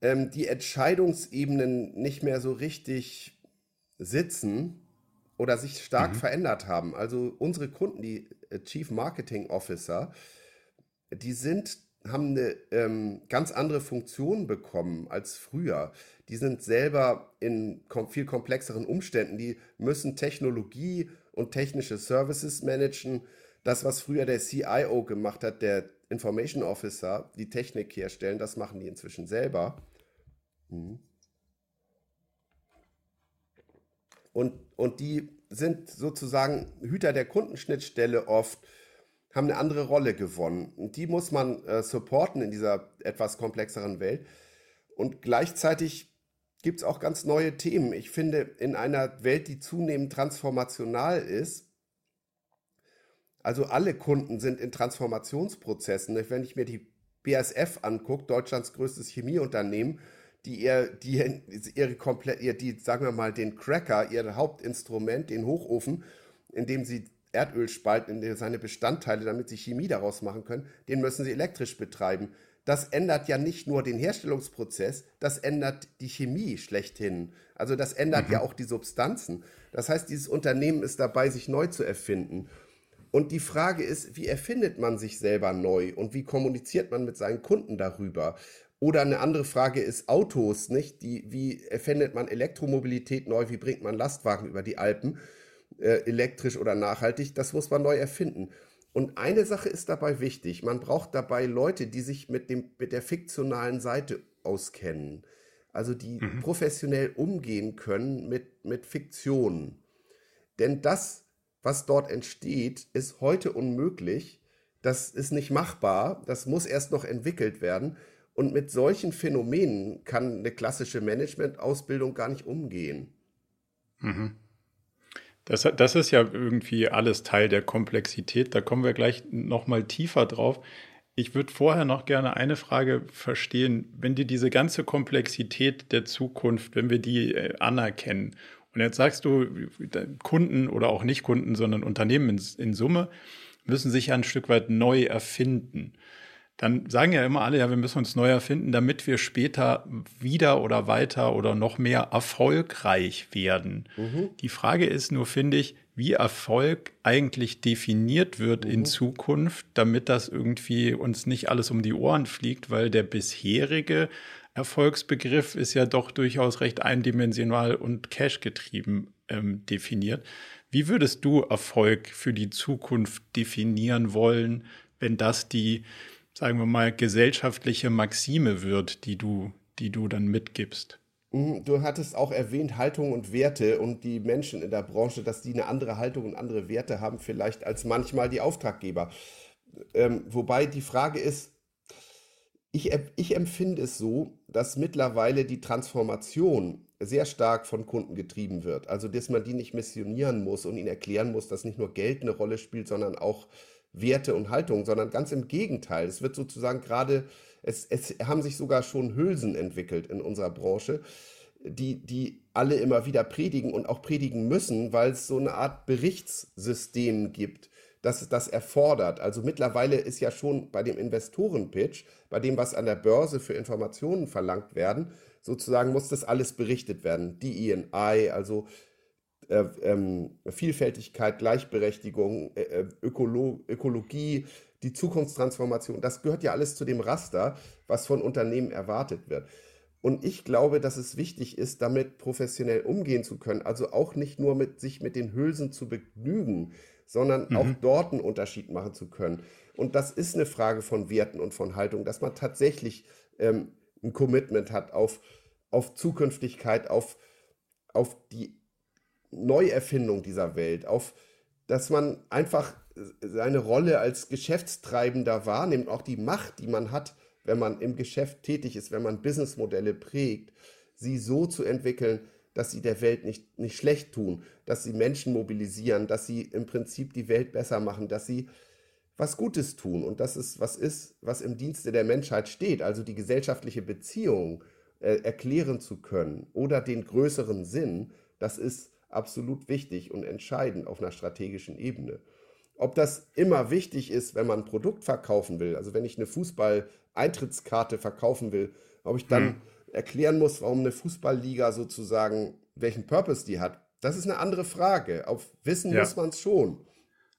ähm, die Entscheidungsebenen nicht mehr so richtig sitzen oder sich stark mhm. verändert haben. Also unsere Kunden, die äh, Chief Marketing Officer, die sind haben eine ähm, ganz andere Funktion bekommen als früher. Die sind selber in kom viel komplexeren Umständen. Die müssen Technologie und technische Services managen. Das, was früher der CIO gemacht hat, der Information Officer, die Technik herstellen, das machen die inzwischen selber. Mhm. Und, und die sind sozusagen Hüter der Kundenschnittstelle oft, haben eine andere Rolle gewonnen. Und die muss man äh, supporten in dieser etwas komplexeren Welt. Und gleichzeitig gibt es auch ganz neue Themen. Ich finde, in einer Welt, die zunehmend transformational ist, also alle Kunden sind in Transformationsprozessen. Wenn ich mir die BASF angucke, Deutschlands größtes Chemieunternehmen, die ihr, die ihre komplett, ihr, die, sagen wir mal, den Cracker, ihr Hauptinstrument, den Hochofen, in dem sie Erdöl spalten in seine Bestandteile, damit sie Chemie daraus machen können, den müssen sie elektrisch betreiben. Das ändert ja nicht nur den Herstellungsprozess, das ändert die Chemie schlechthin. Also das ändert mhm. ja auch die Substanzen. Das heißt, dieses Unternehmen ist dabei, sich neu zu erfinden. Und die Frage ist, wie erfindet man sich selber neu und wie kommuniziert man mit seinen Kunden darüber? Oder eine andere Frage ist Autos, nicht? Die, wie erfindet man Elektromobilität neu? Wie bringt man Lastwagen über die Alpen? Äh, elektrisch oder nachhaltig? Das muss man neu erfinden. Und eine Sache ist dabei wichtig. Man braucht dabei Leute, die sich mit, dem, mit der fiktionalen Seite auskennen. Also die mhm. professionell umgehen können mit, mit Fiktionen. Denn das, was dort entsteht, ist heute unmöglich. Das ist nicht machbar. Das muss erst noch entwickelt werden. Und mit solchen Phänomenen kann eine klassische Management-Ausbildung gar nicht umgehen. Mhm. Das, das ist ja irgendwie alles Teil der Komplexität. Da kommen wir gleich nochmal tiefer drauf. Ich würde vorher noch gerne eine Frage verstehen. Wenn dir diese ganze Komplexität der Zukunft, wenn wir die äh, anerkennen, und jetzt sagst du, Kunden oder auch nicht Kunden, sondern Unternehmen in, in Summe müssen sich ja ein Stück weit neu erfinden dann sagen ja immer alle, ja, wir müssen uns neu erfinden, damit wir später wieder oder weiter oder noch mehr erfolgreich werden. Mhm. Die Frage ist nur, finde ich, wie Erfolg eigentlich definiert wird mhm. in Zukunft, damit das irgendwie uns nicht alles um die Ohren fliegt, weil der bisherige Erfolgsbegriff ist ja doch durchaus recht eindimensional und cash-getrieben ähm, definiert. Wie würdest du Erfolg für die Zukunft definieren wollen, wenn das die sagen wir mal, gesellschaftliche Maxime wird, die du, die du dann mitgibst. Mhm, du hattest auch erwähnt Haltung und Werte und die Menschen in der Branche, dass die eine andere Haltung und andere Werte haben, vielleicht als manchmal die Auftraggeber. Ähm, wobei die Frage ist, ich, ich empfinde es so, dass mittlerweile die Transformation sehr stark von Kunden getrieben wird. Also, dass man die nicht missionieren muss und ihnen erklären muss, dass nicht nur Geld eine Rolle spielt, sondern auch Werte und Haltungen, sondern ganz im Gegenteil. Es wird sozusagen gerade, es, es haben sich sogar schon Hülsen entwickelt in unserer Branche, die, die alle immer wieder predigen und auch predigen müssen, weil es so eine Art Berichtssystem gibt, das das erfordert. Also mittlerweile ist ja schon bei dem Investorenpitch, bei dem, was an der Börse für Informationen verlangt werden, sozusagen muss das alles berichtet werden. Die ENI, also äh, ähm, Vielfältigkeit, Gleichberechtigung, äh, äh, Ökolo Ökologie, die Zukunftstransformation, das gehört ja alles zu dem Raster, was von Unternehmen erwartet wird. Und ich glaube, dass es wichtig ist, damit professionell umgehen zu können. Also auch nicht nur mit sich mit den Hülsen zu begnügen, sondern mhm. auch dort einen Unterschied machen zu können. Und das ist eine Frage von Werten und von Haltung, dass man tatsächlich ähm, ein Commitment hat auf, auf Zukünftigkeit, auf, auf die Neuerfindung dieser Welt, auf dass man einfach seine Rolle als Geschäftstreibender wahrnimmt, auch die Macht, die man hat, wenn man im Geschäft tätig ist, wenn man Businessmodelle prägt, sie so zu entwickeln, dass sie der Welt nicht, nicht schlecht tun, dass sie Menschen mobilisieren, dass sie im Prinzip die Welt besser machen, dass sie was Gutes tun. Und dass es was ist, was im Dienste der Menschheit steht, also die gesellschaftliche Beziehung äh, erklären zu können oder den größeren Sinn, das ist absolut wichtig und entscheidend auf einer strategischen Ebene. Ob das immer wichtig ist, wenn man ein Produkt verkaufen will, also wenn ich eine Fußball-Eintrittskarte verkaufen will, ob ich dann hm. erklären muss, warum eine Fußballliga sozusagen, welchen Purpose die hat, das ist eine andere Frage. Auf Wissen ja. muss man es schon.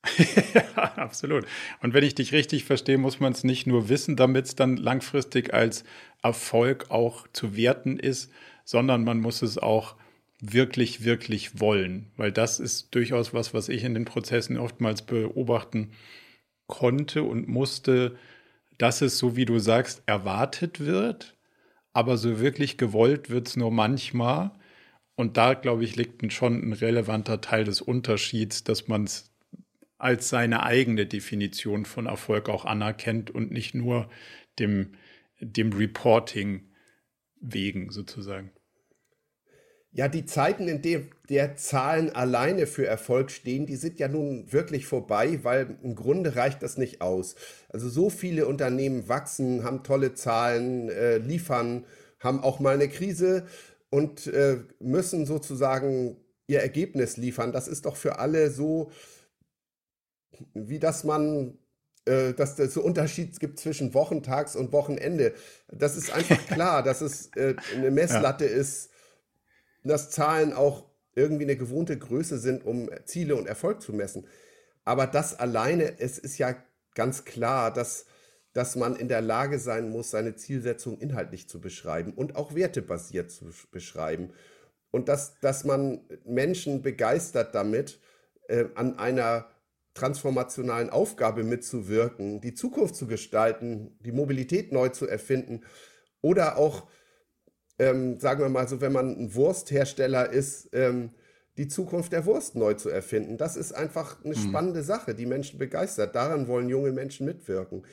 ja, absolut. Und wenn ich dich richtig verstehe, muss man es nicht nur wissen, damit es dann langfristig als Erfolg auch zu werten ist, sondern man muss es auch wirklich, wirklich wollen. Weil das ist durchaus was, was ich in den Prozessen oftmals beobachten konnte und musste, dass es, so wie du sagst, erwartet wird, aber so wirklich gewollt wird es nur manchmal. und da, glaube ich, liegt schon ein relevanter Teil des Unterschieds, dass man es als seine eigene Definition von Erfolg auch anerkennt und nicht nur dem, dem Reporting wegen sozusagen. Ja, die Zeiten, in denen der Zahlen alleine für Erfolg stehen, die sind ja nun wirklich vorbei, weil im Grunde reicht das nicht aus. Also so viele Unternehmen wachsen, haben tolle Zahlen, äh, liefern, haben auch mal eine Krise und äh, müssen sozusagen ihr Ergebnis liefern. Das ist doch für alle so, wie dass man äh, dass es so Unterschied gibt zwischen Wochentags und Wochenende. Das ist einfach klar, dass es äh, eine Messlatte ja. ist, dass Zahlen auch irgendwie eine gewohnte Größe sind, um Ziele und Erfolg zu messen. Aber das alleine, es ist ja ganz klar, dass, dass man in der Lage sein muss, seine Zielsetzung inhaltlich zu beschreiben und auch wertebasiert zu beschreiben. Und dass, dass man Menschen begeistert damit, äh, an einer transformationalen Aufgabe mitzuwirken, die Zukunft zu gestalten, die Mobilität neu zu erfinden oder auch ähm, sagen wir mal so, wenn man ein Wursthersteller ist, ähm, die Zukunft der Wurst neu zu erfinden. Das ist einfach eine mhm. spannende Sache, die Menschen begeistert. Daran wollen junge Menschen mitwirken.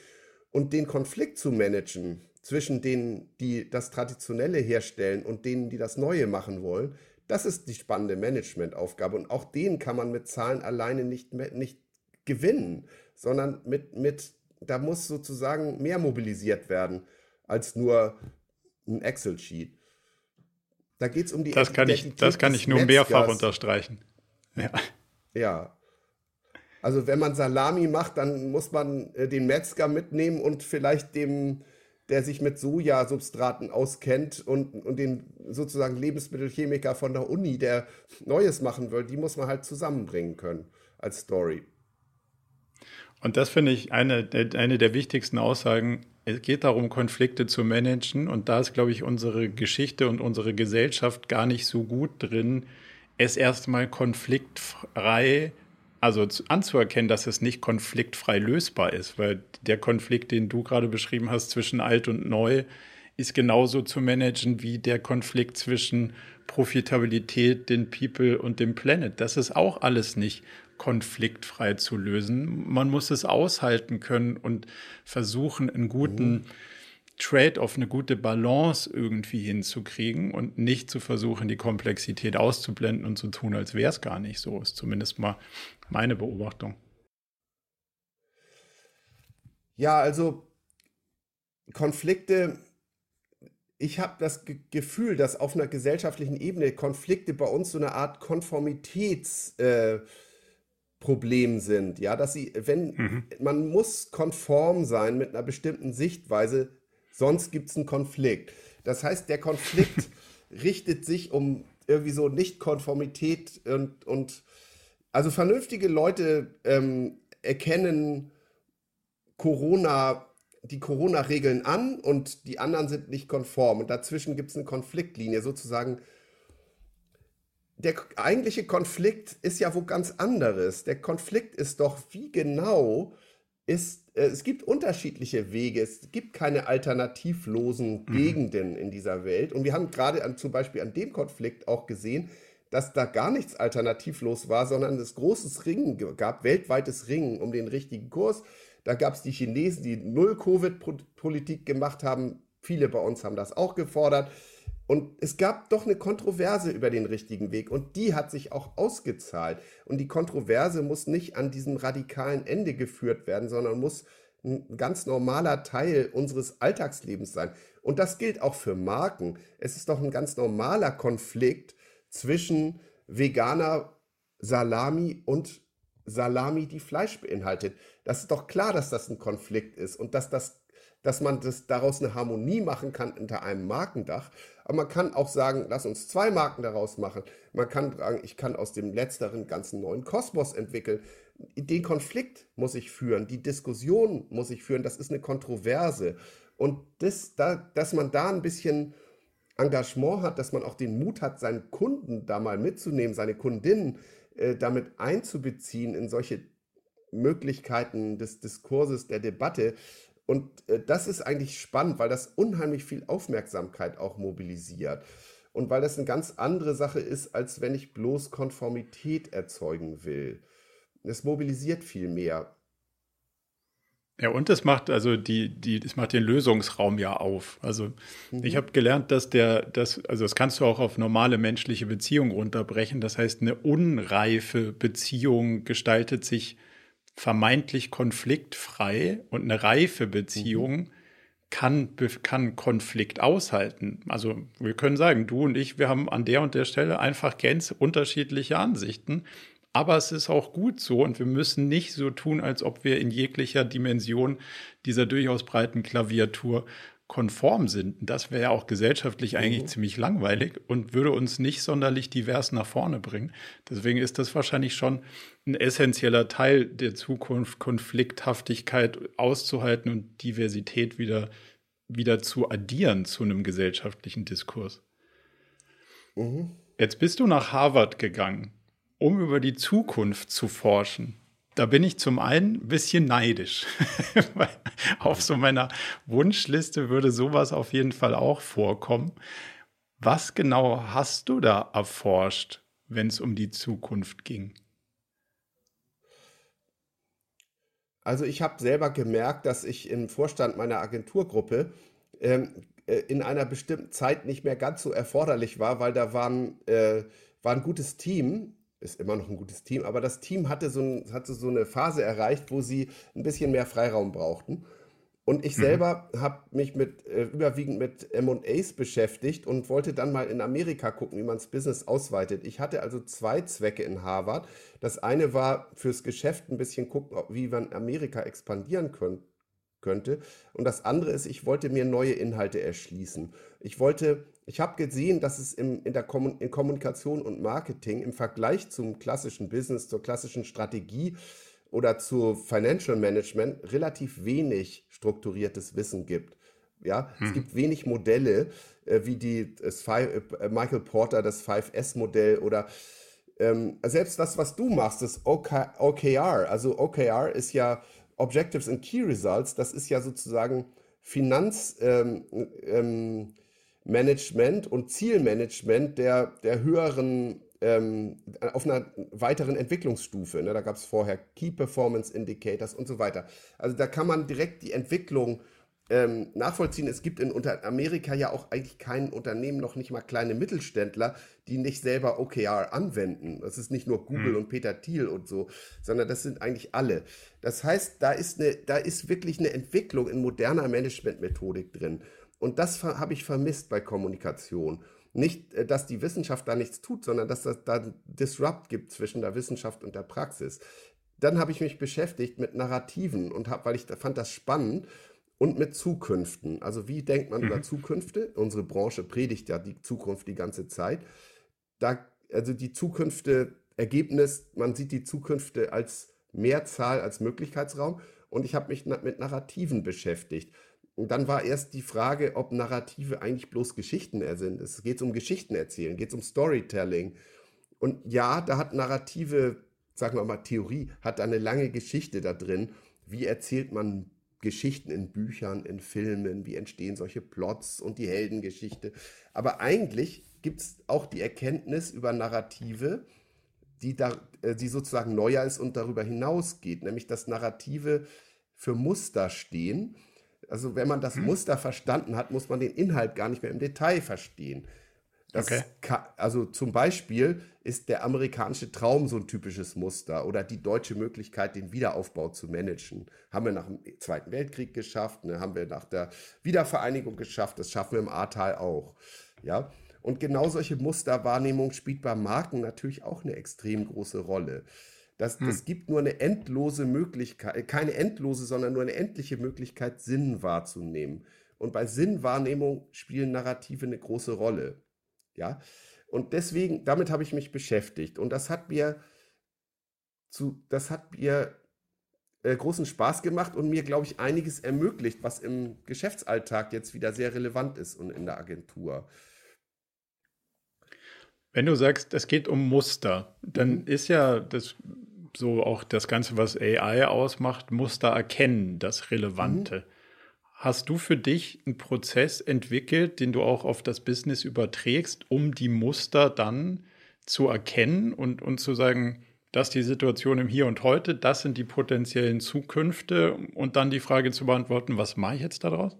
Und den Konflikt zu managen zwischen denen, die das Traditionelle herstellen und denen, die das Neue machen wollen, das ist die spannende Managementaufgabe. Und auch den kann man mit Zahlen alleine nicht, nicht gewinnen, sondern mit, mit, da muss sozusagen mehr mobilisiert werden als nur ein Excel-Sheet. Da geht es um die Das kann ich, das kann ich nur Metzgers. mehrfach unterstreichen. Ja. ja. Also wenn man Salami macht, dann muss man äh, den Metzger mitnehmen und vielleicht dem, der sich mit Sojasubstraten auskennt und, und den sozusagen Lebensmittelchemiker von der Uni, der Neues machen will, die muss man halt zusammenbringen können als Story. Und das finde ich eine, eine der wichtigsten Aussagen es geht darum, Konflikte zu managen. Und da ist, glaube ich, unsere Geschichte und unsere Gesellschaft gar nicht so gut drin, es erstmal konfliktfrei, also anzuerkennen, dass es nicht konfliktfrei lösbar ist. Weil der Konflikt, den du gerade beschrieben hast zwischen alt und neu, ist genauso zu managen wie der Konflikt zwischen Profitabilität, den People und dem Planet. Das ist auch alles nicht konfliktfrei zu lösen. Man muss es aushalten können und versuchen, einen guten mhm. Trade-off, eine gute Balance irgendwie hinzukriegen und nicht zu versuchen, die Komplexität auszublenden und zu tun, als wäre es gar nicht so. Ist zumindest mal meine Beobachtung. Ja, also Konflikte, ich habe das Ge Gefühl, dass auf einer gesellschaftlichen Ebene Konflikte bei uns so eine Art Konformitäts- äh, Problem sind, ja, dass sie, wenn, mhm. man muss konform sein mit einer bestimmten Sichtweise, sonst gibt es einen Konflikt. Das heißt, der Konflikt richtet sich um irgendwie so Nichtkonformität und, und also vernünftige Leute ähm, erkennen Corona, die Corona-Regeln an und die anderen sind nicht konform. Und dazwischen gibt es eine Konfliktlinie, sozusagen der eigentliche Konflikt ist ja wo ganz anderes. Der Konflikt ist doch, wie genau ist, äh, es gibt unterschiedliche Wege, es gibt keine alternativlosen mhm. Gegenden in dieser Welt. Und wir haben gerade zum Beispiel an dem Konflikt auch gesehen, dass da gar nichts alternativlos war, sondern es großes Ringen gab, weltweites Ringen um den richtigen Kurs. Da gab es die Chinesen, die Null-Covid-Politik gemacht haben. Viele bei uns haben das auch gefordert. Und es gab doch eine Kontroverse über den richtigen Weg und die hat sich auch ausgezahlt. Und die Kontroverse muss nicht an diesem radikalen Ende geführt werden, sondern muss ein ganz normaler Teil unseres Alltagslebens sein. Und das gilt auch für Marken. Es ist doch ein ganz normaler Konflikt zwischen veganer Salami und Salami, die Fleisch beinhaltet. Das ist doch klar, dass das ein Konflikt ist und dass das dass man das daraus eine Harmonie machen kann unter einem Markendach. Aber man kann auch sagen, lass uns zwei Marken daraus machen. Man kann sagen, ich kann aus dem letzteren ganzen neuen Kosmos entwickeln. Den Konflikt muss ich führen, die Diskussion muss ich führen, das ist eine Kontroverse. Und das, da, dass man da ein bisschen Engagement hat, dass man auch den Mut hat, seinen Kunden da mal mitzunehmen, seine Kundinnen äh, damit einzubeziehen in solche Möglichkeiten des Diskurses, der Debatte, und äh, das ist eigentlich spannend, weil das unheimlich viel Aufmerksamkeit auch mobilisiert. und weil das eine ganz andere Sache ist, als wenn ich bloß Konformität erzeugen will. Es mobilisiert viel mehr. Ja, und es macht also die, die, es macht den Lösungsraum ja auf. Also mhm. ich habe gelernt, dass der, das, also das kannst du auch auf normale menschliche Beziehungen runterbrechen. Das heißt, eine unreife Beziehung gestaltet sich vermeintlich konfliktfrei und eine reife Beziehung mhm. kann, kann Konflikt aushalten. Also wir können sagen, du und ich, wir haben an der und der Stelle einfach ganz unterschiedliche Ansichten. Aber es ist auch gut so und wir müssen nicht so tun, als ob wir in jeglicher Dimension dieser durchaus breiten Klaviatur konform sind. Das wäre ja auch gesellschaftlich eigentlich mhm. ziemlich langweilig und würde uns nicht sonderlich divers nach vorne bringen. Deswegen ist das wahrscheinlich schon ein essentieller Teil der Zukunft, Konflikthaftigkeit auszuhalten und Diversität wieder, wieder zu addieren zu einem gesellschaftlichen Diskurs. Mhm. Jetzt bist du nach Harvard gegangen um über die Zukunft zu forschen. Da bin ich zum einen ein bisschen neidisch. auf so meiner Wunschliste würde sowas auf jeden Fall auch vorkommen. Was genau hast du da erforscht, wenn es um die Zukunft ging? Also ich habe selber gemerkt, dass ich im Vorstand meiner Agenturgruppe ähm, äh, in einer bestimmten Zeit nicht mehr ganz so erforderlich war, weil da waren, äh, war ein gutes Team ist immer noch ein gutes Team, aber das Team hatte so, ein, hatte so eine Phase erreicht, wo sie ein bisschen mehr Freiraum brauchten. Und ich mhm. selber habe mich mit, äh, überwiegend mit MAs beschäftigt und wollte dann mal in Amerika gucken, wie man das Business ausweitet. Ich hatte also zwei Zwecke in Harvard. Das eine war fürs Geschäft ein bisschen gucken, wie man Amerika expandieren können, könnte. Und das andere ist, ich wollte mir neue Inhalte erschließen. Ich wollte ich habe gesehen, dass es im, in der Kommun in Kommunikation und Marketing im Vergleich zum klassischen Business, zur klassischen Strategie oder zu Financial Management relativ wenig strukturiertes Wissen gibt. Ja, hm. es gibt wenig Modelle, äh, wie die das Five, äh, Michael Porter, das 5S-Modell oder ähm, selbst das, was du machst, das OK, OKR. Also OKR ist ja Objectives and Key Results. Das ist ja sozusagen Finanz. Ähm, ähm, Management und Zielmanagement der, der höheren, ähm, auf einer weiteren Entwicklungsstufe. Ne? Da gab es vorher Key Performance Indicators und so weiter. Also da kann man direkt die Entwicklung ähm, nachvollziehen. Es gibt in Amerika ja auch eigentlich kein Unternehmen, noch nicht mal kleine Mittelständler, die nicht selber OKR anwenden. Das ist nicht nur Google mhm. und Peter Thiel und so, sondern das sind eigentlich alle. Das heißt, da ist, eine, da ist wirklich eine Entwicklung in moderner Managementmethodik drin. Und das habe ich vermisst bei Kommunikation. Nicht, äh, dass die Wissenschaft da nichts tut, sondern dass es da Disrupt gibt zwischen der Wissenschaft und der Praxis. Dann habe ich mich beschäftigt mit Narrativen und habe, weil ich fand das spannend und mit Zukünften. Also wie denkt man mhm. über Zukünfte? Unsere Branche predigt ja die Zukunft die ganze Zeit. Da, also die Zukünfte, Ergebnis, man sieht die Zukünfte als Mehrzahl, als Möglichkeitsraum. Und ich habe mich mit Narrativen beschäftigt. Dann war erst die Frage, ob Narrative eigentlich bloß Geschichten sind. Es geht um Geschichten erzählen, geht um Storytelling. Und ja, da hat Narrative, sagen wir mal Theorie, hat eine lange Geschichte da drin. Wie erzählt man Geschichten in Büchern, in Filmen, wie entstehen solche Plots und die Heldengeschichte. Aber eigentlich gibt es auch die Erkenntnis über Narrative, die, da, äh, die sozusagen neuer ist und darüber hinausgeht, nämlich dass Narrative für Muster stehen also wenn man das hm. Muster verstanden hat, muss man den Inhalt gar nicht mehr im Detail verstehen. Okay. Kann, also zum Beispiel ist der amerikanische Traum so ein typisches Muster oder die deutsche Möglichkeit, den Wiederaufbau zu managen. Haben wir nach dem Zweiten Weltkrieg geschafft, ne? haben wir nach der Wiedervereinigung geschafft, das schaffen wir im Ahrtal auch. Ja? Und genau solche Musterwahrnehmung spielt bei Marken natürlich auch eine extrem große Rolle. Das, hm. das gibt nur eine endlose Möglichkeit, äh, keine endlose, sondern nur eine endliche Möglichkeit, Sinn wahrzunehmen. Und bei Sinnwahrnehmung spielen Narrative eine große Rolle. Ja. Und deswegen, damit habe ich mich beschäftigt. Und das hat mir zu, das hat mir äh, großen Spaß gemacht und mir, glaube ich, einiges ermöglicht, was im Geschäftsalltag jetzt wieder sehr relevant ist und in der Agentur. Wenn du sagst, es geht um Muster, dann mhm. ist ja das so auch das Ganze, was AI ausmacht, Muster erkennen, das Relevante. Mhm. Hast du für dich einen Prozess entwickelt, den du auch auf das Business überträgst, um die Muster dann zu erkennen und, und zu sagen, das ist die Situation im Hier und Heute, das sind die potenziellen Zukünfte und dann die Frage zu beantworten, was mache ich jetzt daraus?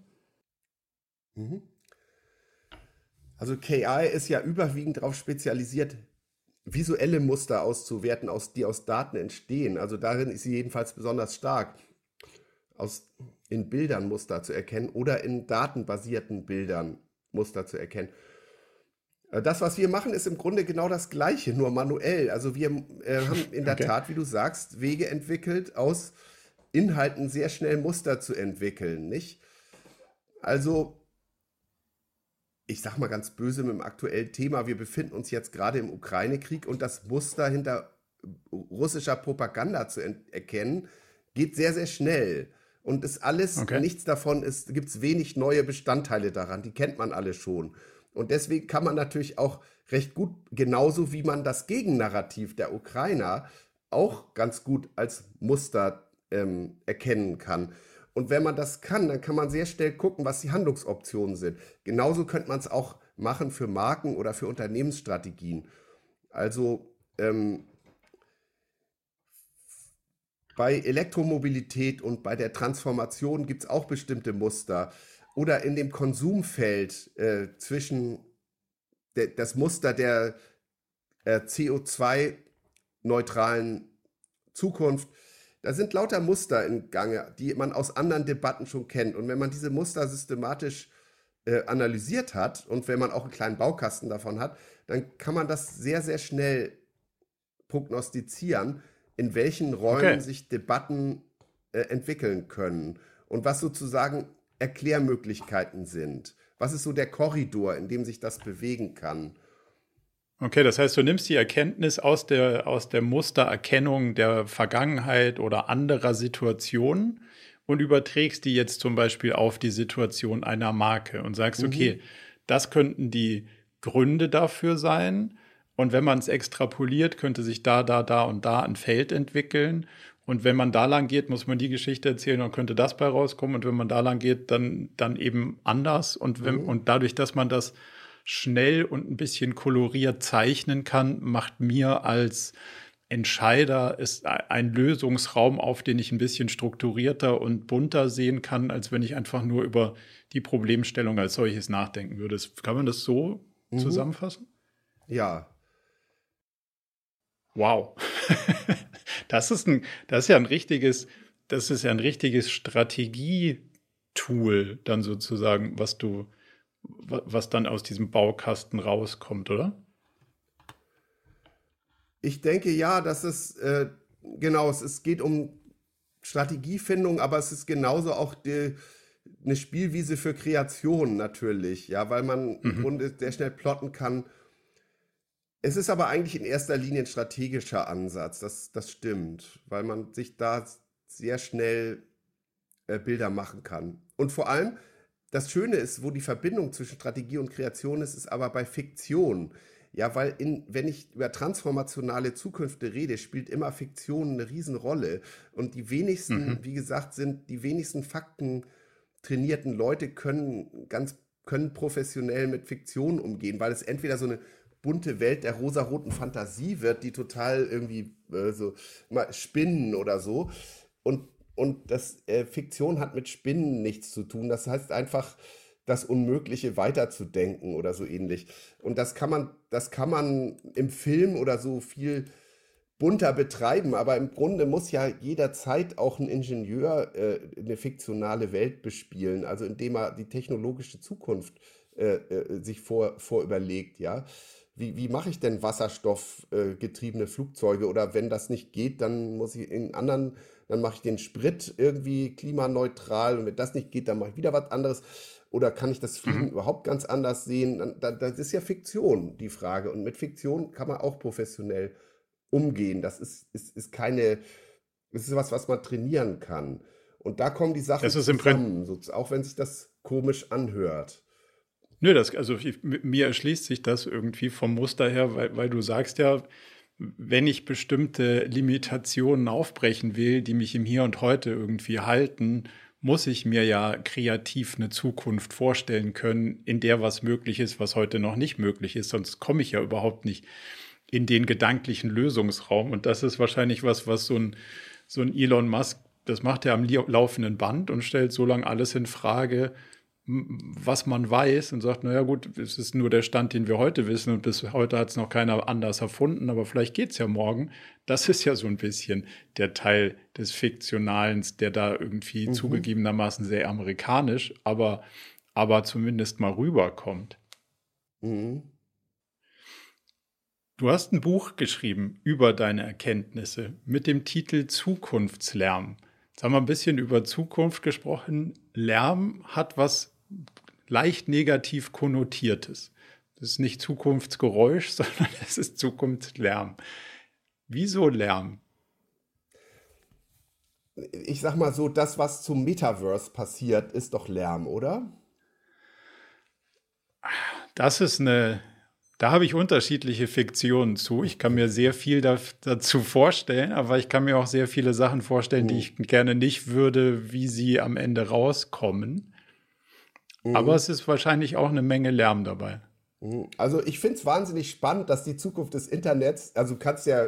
Mhm. Also KI ist ja überwiegend darauf spezialisiert, visuelle Muster auszuwerten, aus, die aus Daten entstehen. Also darin ist sie jedenfalls besonders stark, aus, in Bildern Muster zu erkennen oder in datenbasierten Bildern Muster zu erkennen. Äh, das, was wir machen, ist im Grunde genau das Gleiche, nur manuell. Also wir äh, haben in der okay. Tat, wie du sagst, Wege entwickelt, aus Inhalten sehr schnell Muster zu entwickeln, nicht? Also, ich sag mal ganz böse mit dem aktuellen Thema, wir befinden uns jetzt gerade im Ukraine-Krieg und das Muster hinter russischer Propaganda zu erkennen, geht sehr, sehr schnell. Und ist alles, okay. nichts davon ist, gibt es wenig neue Bestandteile daran, die kennt man alle schon. Und deswegen kann man natürlich auch recht gut, genauso wie man das Gegennarrativ der Ukrainer auch ganz gut als Muster ähm, erkennen kann. Und wenn man das kann, dann kann man sehr schnell gucken, was die Handlungsoptionen sind. Genauso könnte man es auch machen für Marken oder für Unternehmensstrategien. Also ähm, bei Elektromobilität und bei der Transformation gibt es auch bestimmte Muster oder in dem Konsumfeld äh, zwischen de, das Muster der äh, CO2-neutralen Zukunft. Da sind lauter Muster in Gange, die man aus anderen Debatten schon kennt. Und wenn man diese Muster systematisch äh, analysiert hat und wenn man auch einen kleinen Baukasten davon hat, dann kann man das sehr, sehr schnell prognostizieren, in welchen Räumen okay. sich Debatten äh, entwickeln können und was sozusagen Erklärmöglichkeiten sind. Was ist so der Korridor, in dem sich das bewegen kann? Okay, das heißt, du nimmst die Erkenntnis aus der, aus der Mustererkennung der Vergangenheit oder anderer Situationen und überträgst die jetzt zum Beispiel auf die Situation einer Marke und sagst, mhm. okay, das könnten die Gründe dafür sein. Und wenn man es extrapoliert, könnte sich da, da, da und da ein Feld entwickeln. Und wenn man da lang geht, muss man die Geschichte erzählen und könnte das bei rauskommen. Und wenn man da lang geht, dann, dann eben anders. Und, wenn, mhm. und dadurch, dass man das schnell und ein bisschen koloriert zeichnen kann, macht mir als Entscheider ist ein Lösungsraum auf, den ich ein bisschen strukturierter und bunter sehen kann, als wenn ich einfach nur über die Problemstellung als solches nachdenken würde. Kann man das so mhm. zusammenfassen? Ja. Wow. Das ist ein, das ist ja ein richtiges, das ist ja ein richtiges Strategietool dann sozusagen, was du, was dann aus diesem Baukasten rauskommt, oder? Ich denke ja, dass es äh, genau, es, es geht um Strategiefindung, aber es ist genauso auch die, eine Spielwiese für Kreation natürlich, ja, weil man mhm. im Grunde sehr schnell plotten kann, es ist aber eigentlich in erster Linie ein strategischer Ansatz, das, das stimmt, weil man sich da sehr schnell äh, Bilder machen kann. Und vor allem, das Schöne ist, wo die Verbindung zwischen Strategie und Kreation ist, ist aber bei Fiktion. Ja, weil in, wenn ich über transformationale Zukünfte rede, spielt immer Fiktion eine Riesenrolle. Und die wenigsten, mhm. wie gesagt, sind die wenigsten Fakten trainierten Leute können ganz können professionell mit Fiktion umgehen, weil es entweder so eine bunte Welt der rosaroten Fantasie wird, die total irgendwie äh, so mal spinnen oder so. Und, und das äh, Fiktion hat mit Spinnen nichts zu tun. Das heißt einfach, das Unmögliche weiterzudenken oder so ähnlich. Und das kann man, das kann man im Film oder so viel bunter betreiben, aber im Grunde muss ja jederzeit auch ein Ingenieur äh, eine fiktionale Welt bespielen, also indem er die technologische Zukunft äh, äh, sich vor, vorüberlegt, ja wie, wie mache ich denn wasserstoffgetriebene Flugzeuge? Oder wenn das nicht geht, dann muss ich in anderen, dann mache ich den Sprit irgendwie klimaneutral. Und wenn das nicht geht, dann mache ich wieder was anderes. Oder kann ich das Fliegen mhm. überhaupt ganz anders sehen? Das ist ja Fiktion, die Frage. Und mit Fiktion kann man auch professionell umgehen. Das ist, ist, ist keine, das ist was, was man trainieren kann. Und da kommen die Sachen das zusammen, so, auch wenn sich das komisch anhört. Nö, das, also ich, mir erschließt sich das irgendwie vom Muster her, weil, weil du sagst ja, wenn ich bestimmte Limitationen aufbrechen will, die mich im Hier und Heute irgendwie halten, muss ich mir ja kreativ eine Zukunft vorstellen können, in der was möglich ist, was heute noch nicht möglich ist. Sonst komme ich ja überhaupt nicht in den gedanklichen Lösungsraum. Und das ist wahrscheinlich was, was so ein, so ein Elon Musk, das macht er am laufenden Band und stellt so lange alles in Frage, was man weiß und sagt, naja gut, es ist nur der Stand, den wir heute wissen und bis heute hat es noch keiner anders erfunden, aber vielleicht geht es ja morgen. Das ist ja so ein bisschen der Teil des Fiktionalen, der da irgendwie mhm. zugegebenermaßen sehr amerikanisch, aber, aber zumindest mal rüberkommt. Mhm. Du hast ein Buch geschrieben über deine Erkenntnisse mit dem Titel Zukunftslärm. Jetzt haben wir ein bisschen über Zukunft gesprochen. Lärm hat was leicht negativ konnotiertes. Das ist nicht Zukunftsgeräusch, sondern es ist Zukunftslärm. Wieso Lärm? Ich sag mal so, das, was zum Metaverse passiert, ist doch Lärm, oder? Das ist eine, da habe ich unterschiedliche Fiktionen zu. Ich kann mir sehr viel da, dazu vorstellen, aber ich kann mir auch sehr viele Sachen vorstellen, mhm. die ich gerne nicht würde, wie sie am Ende rauskommen. Mhm. Aber es ist wahrscheinlich auch eine Menge Lärm dabei. Mhm. Also ich finde es wahnsinnig spannend, dass die Zukunft des Internets, also du kannst ja,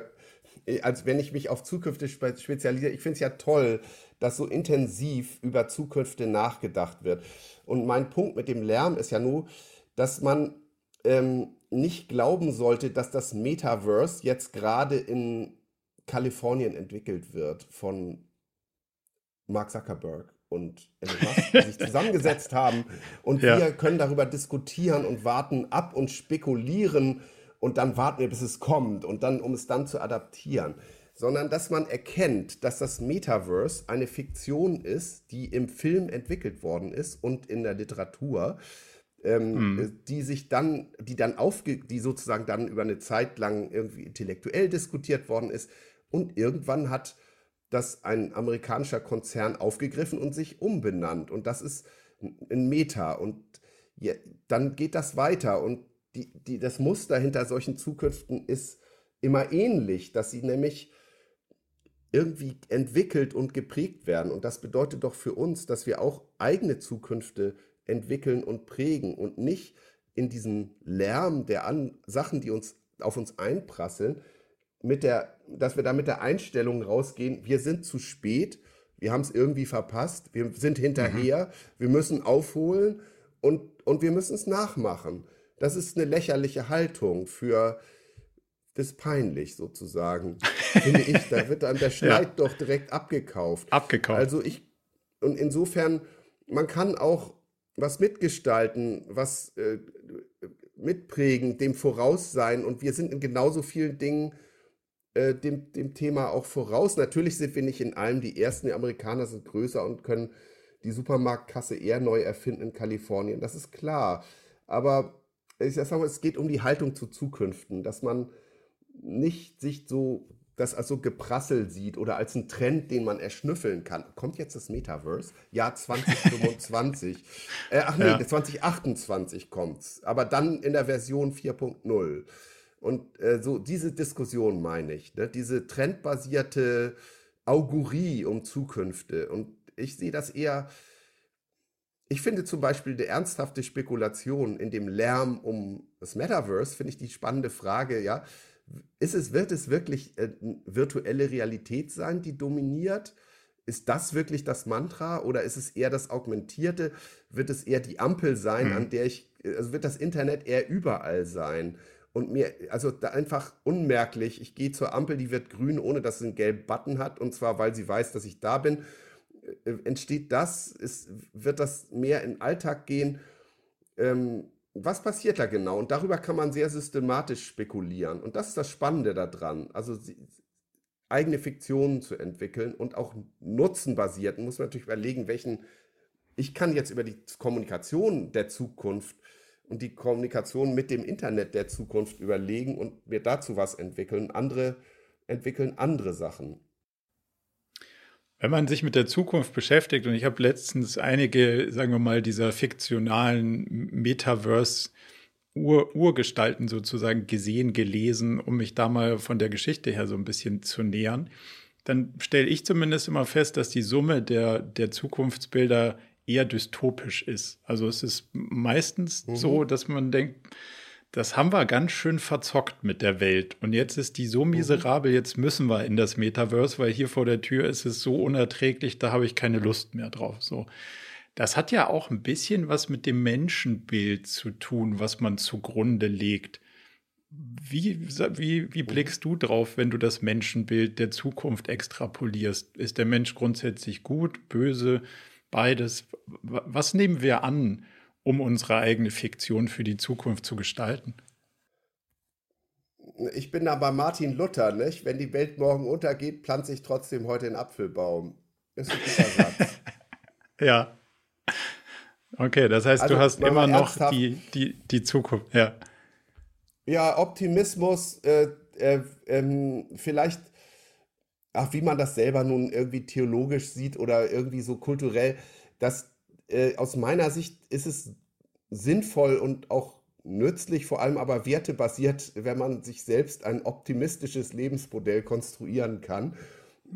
äh, als wenn ich mich auf Zukünfte spezialisiere, ich finde es ja toll, dass so intensiv über Zukünfte nachgedacht wird. Und mein Punkt mit dem Lärm ist ja nur, dass man ähm, nicht glauben sollte, dass das Metaverse jetzt gerade in Kalifornien entwickelt wird von Mark Zuckerberg und sich zusammengesetzt haben. Und ja. wir können darüber diskutieren und warten ab und spekulieren und dann warten wir, bis es kommt und dann, um es dann zu adaptieren. Sondern dass man erkennt, dass das Metaverse eine Fiktion ist, die im Film entwickelt worden ist und in der Literatur. Ähm, mhm. die sich dann, die dann aufge, die sozusagen dann über eine Zeit lang irgendwie intellektuell diskutiert worden ist und irgendwann hat das ein amerikanischer Konzern aufgegriffen und sich umbenannt. Und das ist ein Meta. Und ja, dann geht das weiter. Und die, die, das Muster hinter solchen Zukünften ist immer ähnlich, dass sie nämlich irgendwie entwickelt und geprägt werden. Und das bedeutet doch für uns, dass wir auch eigene Zukünfte entwickeln und prägen und nicht in diesen Lärm der An Sachen, die uns auf uns einprasseln, mit der, dass wir da mit der Einstellung rausgehen, wir sind zu spät, wir haben es irgendwie verpasst, wir sind hinterher, mhm. wir müssen aufholen und, und wir müssen es nachmachen. Das ist eine lächerliche Haltung für das peinlich sozusagen, finde ich. Da wird dann der Schneid ja. doch direkt abgekauft. Abgekauft. Also ich, und insofern, man kann auch was mitgestalten, was äh, mitprägen, dem voraus sein. Und wir sind in genauso vielen Dingen äh, dem, dem Thema auch voraus. Natürlich sind wir nicht in allem die Ersten. Die Amerikaner sind größer und können die Supermarktkasse eher neu erfinden in Kalifornien. Das ist klar. Aber ich sag mal, es geht um die Haltung zu Zukünften, dass man nicht sich so das als so Geprassel sieht oder als einen Trend, den man erschnüffeln kann. Kommt jetzt das Metaverse? Ja, 2025. äh, ach nee, ja. 2028 kommt's. Aber dann in der Version 4.0. Und äh, so diese Diskussion meine ich, ne? diese trendbasierte Augurie um Zukünfte. Und ich sehe das eher, ich finde zum Beispiel die ernsthafte Spekulation in dem Lärm um das Metaverse, finde ich die spannende Frage, ja. Ist es, wird es wirklich äh, virtuelle Realität sein, die dominiert? Ist das wirklich das Mantra oder ist es eher das Augmentierte? Wird es eher die Ampel sein, mhm. an der ich, also wird das Internet eher überall sein? Und mir, also da einfach unmerklich, ich gehe zur Ampel, die wird grün, ohne dass sie einen gelben Button hat, und zwar, weil sie weiß, dass ich da bin, äh, entsteht das, ist, wird das mehr in den Alltag gehen. Ähm, was passiert da genau? Und darüber kann man sehr systematisch spekulieren. Und das ist das Spannende daran. Also sie, eigene Fiktionen zu entwickeln und auch nutzenbasierten, muss man natürlich überlegen, welchen, ich kann jetzt über die Kommunikation der Zukunft und die Kommunikation mit dem Internet der Zukunft überlegen und mir dazu was entwickeln. Andere entwickeln andere Sachen. Wenn man sich mit der Zukunft beschäftigt, und ich habe letztens einige, sagen wir mal, dieser fiktionalen Metaverse Ur Urgestalten sozusagen gesehen, gelesen, um mich da mal von der Geschichte her so ein bisschen zu nähern dann stelle ich zumindest immer fest, dass die Summe der, der Zukunftsbilder eher dystopisch ist. Also es ist meistens mhm. so, dass man denkt, das haben wir ganz schön verzockt mit der Welt. Und jetzt ist die so mhm. miserabel, jetzt müssen wir in das Metaverse, weil hier vor der Tür ist es so unerträglich, da habe ich keine Lust mehr drauf. So. Das hat ja auch ein bisschen was mit dem Menschenbild zu tun, was man zugrunde legt. Wie, wie, wie blickst du drauf, wenn du das Menschenbild der Zukunft extrapolierst? Ist der Mensch grundsätzlich gut, böse, beides? Was nehmen wir an, um unsere eigene Fiktion für die Zukunft zu gestalten? Ich bin da bei Martin Luther, nicht? Wenn die Welt morgen untergeht, pflanze ich trotzdem heute einen Apfelbaum. Ist ein guter Satz. ja. Okay, das heißt, also, du hast immer noch die, die, die Zukunft, ja. Ja, Optimismus, äh, äh, ähm, vielleicht, ach, wie man das selber nun irgendwie theologisch sieht oder irgendwie so kulturell, das äh, aus meiner Sicht ist es sinnvoll und auch nützlich, vor allem aber wertebasiert, wenn man sich selbst ein optimistisches Lebensmodell konstruieren kann.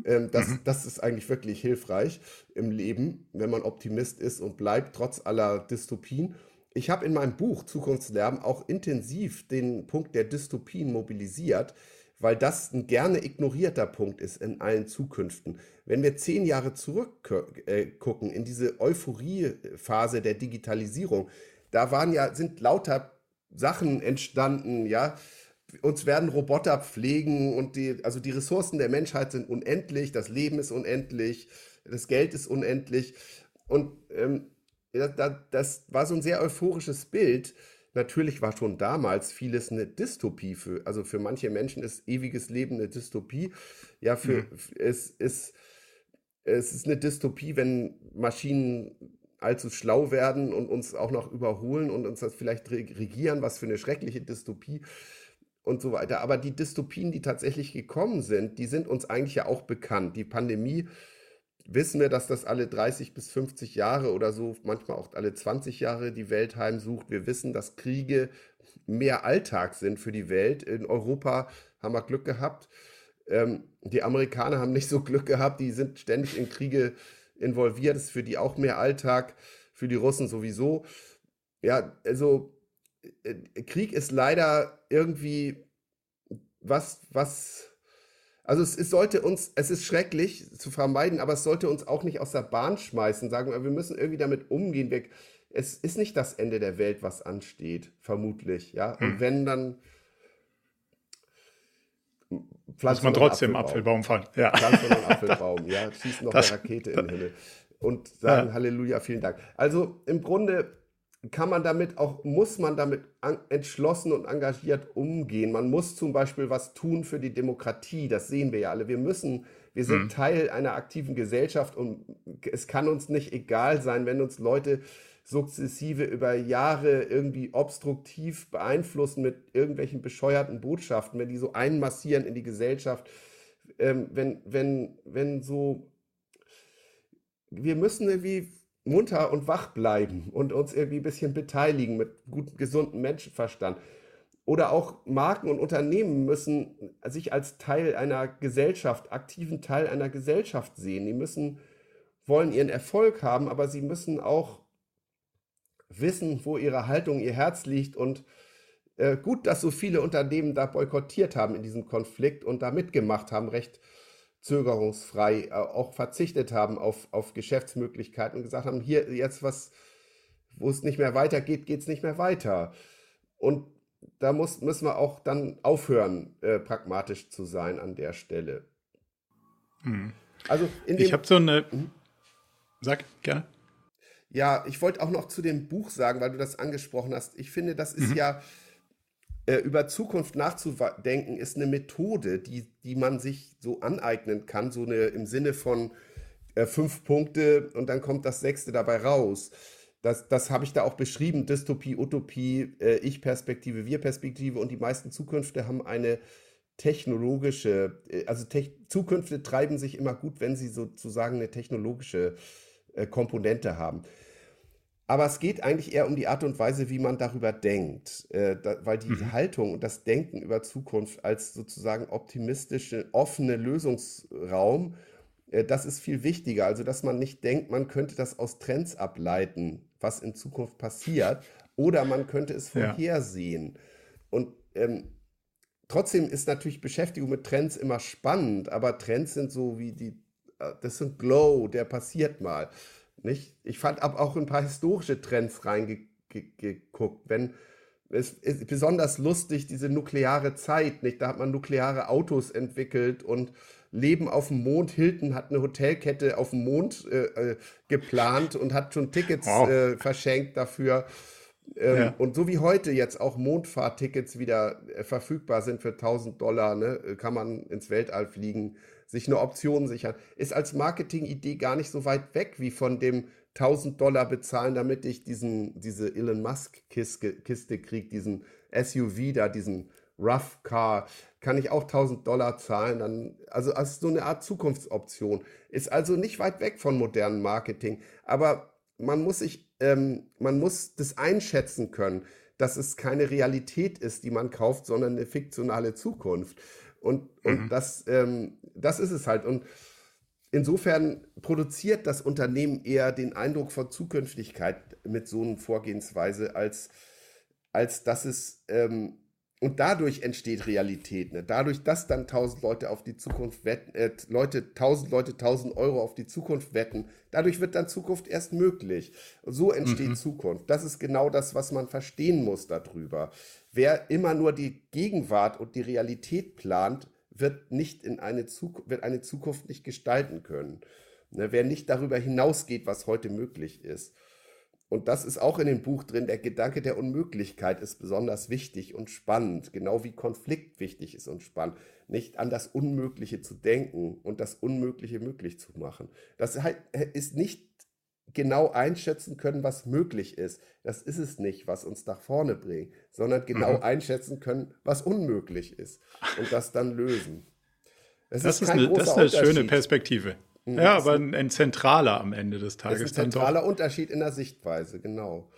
Ähm, das, mhm. das ist eigentlich wirklich hilfreich im Leben, wenn man Optimist ist und bleibt, trotz aller Dystopien. Ich habe in meinem Buch Zukunftslärm auch intensiv den Punkt der Dystopien mobilisiert, weil das ein gerne ignorierter Punkt ist in allen Zukünften. Wenn wir zehn Jahre zurückgucken äh, in diese Euphoriephase der Digitalisierung, da waren ja, sind lauter Sachen entstanden, ja, uns werden Roboter pflegen und die, also die Ressourcen der Menschheit sind unendlich, das Leben ist unendlich, das Geld ist unendlich. Und ähm, das, das war so ein sehr euphorisches Bild. Natürlich war schon damals vieles eine Dystopie. Für, also für manche Menschen ist ewiges Leben eine Dystopie. Ja, für mhm. es ist es ist eine Dystopie, wenn Maschinen allzu schlau werden und uns auch noch überholen und uns das vielleicht regieren, was für eine schreckliche Dystopie und so weiter. Aber die Dystopien, die tatsächlich gekommen sind, die sind uns eigentlich ja auch bekannt. Die Pandemie wissen wir, dass das alle 30 bis 50 Jahre oder so, manchmal auch alle 20 Jahre die Welt heimsucht. Wir wissen, dass Kriege mehr Alltag sind für die Welt. In Europa haben wir Glück gehabt. Ähm, die Amerikaner haben nicht so Glück gehabt, die sind ständig in Kriege involviert. Das ist für die auch mehr Alltag, für die Russen sowieso. Ja, also äh, Krieg ist leider irgendwie was, was, also es, es, sollte uns, es ist schrecklich zu vermeiden, aber es sollte uns auch nicht aus der Bahn schmeißen, sagen wir, wir müssen irgendwie damit umgehen. Wir, es ist nicht das Ende der Welt, was ansteht, vermutlich, ja. Und hm. wenn dann Muss man trotzdem Apfelbaum, Apfelbaum fallen. Ja. Pflanzen einen Apfelbaum, ja, schießen noch das, eine Rakete in den Himmel und sagen ja. Halleluja, vielen Dank. Also im Grunde kann man damit auch, muss man damit entschlossen und engagiert umgehen. Man muss zum Beispiel was tun für die Demokratie, das sehen wir ja alle. Wir müssen, wir sind mhm. Teil einer aktiven Gesellschaft und es kann uns nicht egal sein, wenn uns Leute sukzessive über Jahre irgendwie obstruktiv beeinflussen mit irgendwelchen bescheuerten Botschaften, wenn die so einmassieren in die Gesellschaft, ähm, wenn, wenn, wenn so, wir müssen irgendwie munter und wach bleiben und uns irgendwie ein bisschen beteiligen mit gutem, gesundem Menschenverstand. Oder auch Marken und Unternehmen müssen sich als Teil einer Gesellschaft, aktiven Teil einer Gesellschaft sehen. Die müssen, wollen ihren Erfolg haben, aber sie müssen auch wissen, wo ihre Haltung, ihr Herz liegt. Und äh, gut, dass so viele Unternehmen da boykottiert haben in diesem Konflikt und da mitgemacht haben, recht zögerungsfrei äh, auch verzichtet haben auf, auf Geschäftsmöglichkeiten und gesagt haben, hier jetzt was, wo es nicht mehr weitergeht, geht es nicht mehr weiter. Und da muss, müssen wir auch dann aufhören, äh, pragmatisch zu sein an der Stelle. Hm. Also in dem, ich habe so eine. Hm? Sag gerne. Ja, ich wollte auch noch zu dem Buch sagen, weil du das angesprochen hast. Ich finde, das ist mhm. ja äh, über Zukunft nachzudenken, ist eine Methode, die, die man sich so aneignen kann, so eine im Sinne von äh, fünf Punkte und dann kommt das sechste dabei raus. Das, das habe ich da auch beschrieben, Dystopie, Utopie, äh, Ich-Perspektive, Wir-Perspektive und die meisten Zukünfte haben eine technologische, äh, also te Zukünfte treiben sich immer gut, wenn sie sozusagen eine technologische äh, Komponente haben. Aber es geht eigentlich eher um die Art und Weise, wie man darüber denkt, äh, da, weil die mhm. Haltung und das Denken über Zukunft als sozusagen optimistische, offene Lösungsraum, äh, das ist viel wichtiger. Also, dass man nicht denkt, man könnte das aus Trends ableiten, was in Zukunft passiert, oder man könnte es vorhersehen. Ja. Und ähm, trotzdem ist natürlich Beschäftigung mit Trends immer spannend, aber Trends sind so wie die, äh, das sind Glow, der passiert mal. Nicht? Ich fand ab auch ein paar historische Trends reingeguckt. Wenn es ist besonders lustig, diese nukleare Zeit, nicht? Da hat man nukleare Autos entwickelt und Leben auf dem Mond. Hilton hat eine Hotelkette auf dem Mond äh, äh geplant und hat schon Tickets oh. äh, verschenkt dafür. Ähm, ja. Und so wie heute jetzt auch Mondfahrtickets wieder äh, verfügbar sind für 1000 Dollar, ne, kann man ins Weltall fliegen sich eine Option sichern, ist als Marketingidee gar nicht so weit weg wie von dem 1000 Dollar bezahlen, damit ich diesen, diese Elon Musk Kiste, Kiste kriege, diesen SUV da, diesen Rough Car, kann ich auch 1000 Dollar zahlen. Dann, also als so eine Art Zukunftsoption. Ist also nicht weit weg von modernem Marketing. Aber man muss sich, ähm, man muss das einschätzen können, dass es keine Realität ist, die man kauft, sondern eine fiktionale Zukunft. Und, und mhm. das, ähm, das ist es halt. Und insofern produziert das Unternehmen eher den Eindruck von Zukünftigkeit mit so einer Vorgehensweise, als, als dass es ähm, und dadurch entsteht Realität. Ne? Dadurch, dass dann tausend Leute auf die Zukunft wetten, äh, Leute, tausend Leute tausend Euro auf die Zukunft wetten, dadurch wird dann Zukunft erst möglich. So entsteht mhm. Zukunft. Das ist genau das, was man verstehen muss darüber. Wer immer nur die Gegenwart und die Realität plant, wird, nicht in eine, Zukunft, wird eine Zukunft nicht gestalten können. Ne, wer nicht darüber hinausgeht, was heute möglich ist. Und das ist auch in dem Buch drin. Der Gedanke der Unmöglichkeit ist besonders wichtig und spannend, genau wie Konflikt wichtig ist und spannend. Nicht an das Unmögliche zu denken und das Unmögliche möglich zu machen. Das ist nicht genau einschätzen können, was möglich ist. Das ist es nicht, was uns nach vorne bringt, sondern genau mhm. einschätzen können, was unmöglich ist und das dann lösen. Das, das ist, eine, das ist eine schöne Perspektive. Mhm. Ja, aber ein, ein, zentraler am Ende des Tages. Ist ein zentraler Unterschied in der Sichtweise, genau.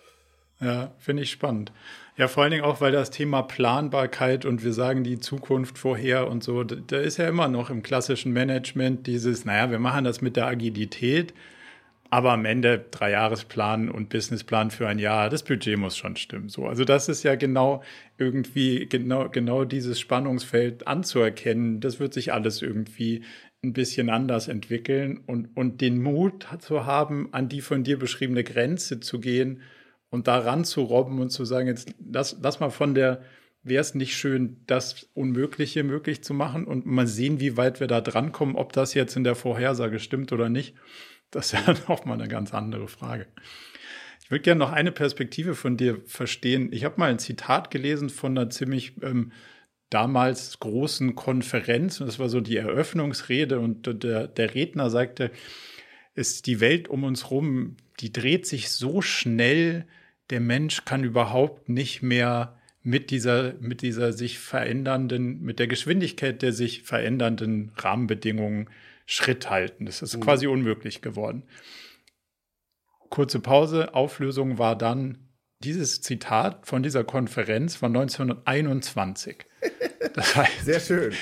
Ja, finde ich spannend. Ja, vor allen Dingen auch, weil das Thema Planbarkeit und wir sagen die Zukunft vorher und so, da ist ja immer noch im klassischen Management dieses, naja, wir machen das mit der Agilität, aber am Ende drei Jahresplan und Businessplan für ein Jahr, das Budget muss schon stimmen. So, also das ist ja genau irgendwie genau genau dieses Spannungsfeld anzuerkennen. Das wird sich alles irgendwie ein bisschen anders entwickeln und und den Mut zu haben, an die von dir beschriebene Grenze zu gehen und daran zu robben und zu sagen, jetzt lass, lass mal von der wäre es nicht schön, das Unmögliche möglich zu machen und mal sehen, wie weit wir da drankommen, ob das jetzt in der Vorhersage stimmt oder nicht. Das ist ja noch mal eine ganz andere Frage. Ich würde gerne noch eine Perspektive von dir verstehen. Ich habe mal ein Zitat gelesen von einer ziemlich ähm, damals großen Konferenz. Und das war so die Eröffnungsrede. Und der, der Redner sagte, ist die Welt um uns herum, die dreht sich so schnell, der Mensch kann überhaupt nicht mehr mit dieser, mit dieser sich verändernden, mit der Geschwindigkeit der sich verändernden Rahmenbedingungen Schritt halten. Das ist mhm. quasi unmöglich geworden. Kurze Pause, Auflösung war dann dieses Zitat von dieser Konferenz von 1921. Das heißt, Sehr schön.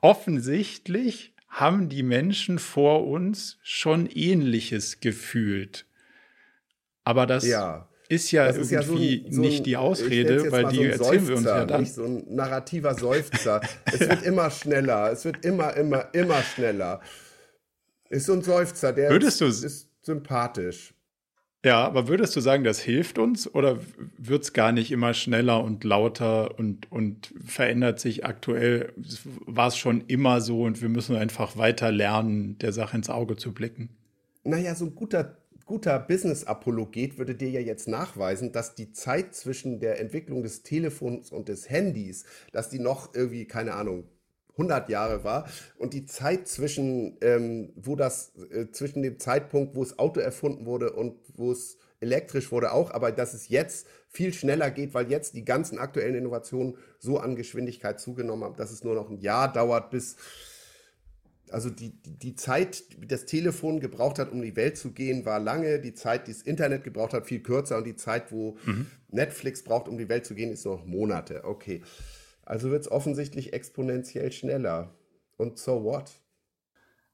Offensichtlich haben die Menschen vor uns schon Ähnliches gefühlt. Aber das ja ist ja das irgendwie ja so ein, so ein, nicht die Ausrede, weil die so erzählen Seufzer, wir uns ja dann. Nicht so ein narrativer Seufzer. es wird immer schneller, es wird immer, immer, immer schneller. Ist so ein Seufzer, der würdest ist, ist sympathisch. Ja, aber würdest du sagen, das hilft uns oder wird es gar nicht immer schneller und lauter und, und verändert sich aktuell? War es schon immer so und wir müssen einfach weiter lernen, der Sache ins Auge zu blicken? Naja, so ein guter guter Business-Apologet würde dir ja jetzt nachweisen, dass die Zeit zwischen der Entwicklung des Telefons und des Handys, dass die noch irgendwie, keine Ahnung, 100 Jahre war und die Zeit zwischen, ähm, wo das, äh, zwischen dem Zeitpunkt, wo das Auto erfunden wurde und wo es elektrisch wurde auch, aber dass es jetzt viel schneller geht, weil jetzt die ganzen aktuellen Innovationen so an Geschwindigkeit zugenommen haben, dass es nur noch ein Jahr dauert, bis also die, die Zeit, die das Telefon gebraucht hat, um die Welt zu gehen, war lange. Die Zeit, die das Internet gebraucht hat, viel kürzer. Und die Zeit, wo mhm. Netflix braucht, um die Welt zu gehen, ist noch Monate. Okay. Also wird es offensichtlich exponentiell schneller. Und so what?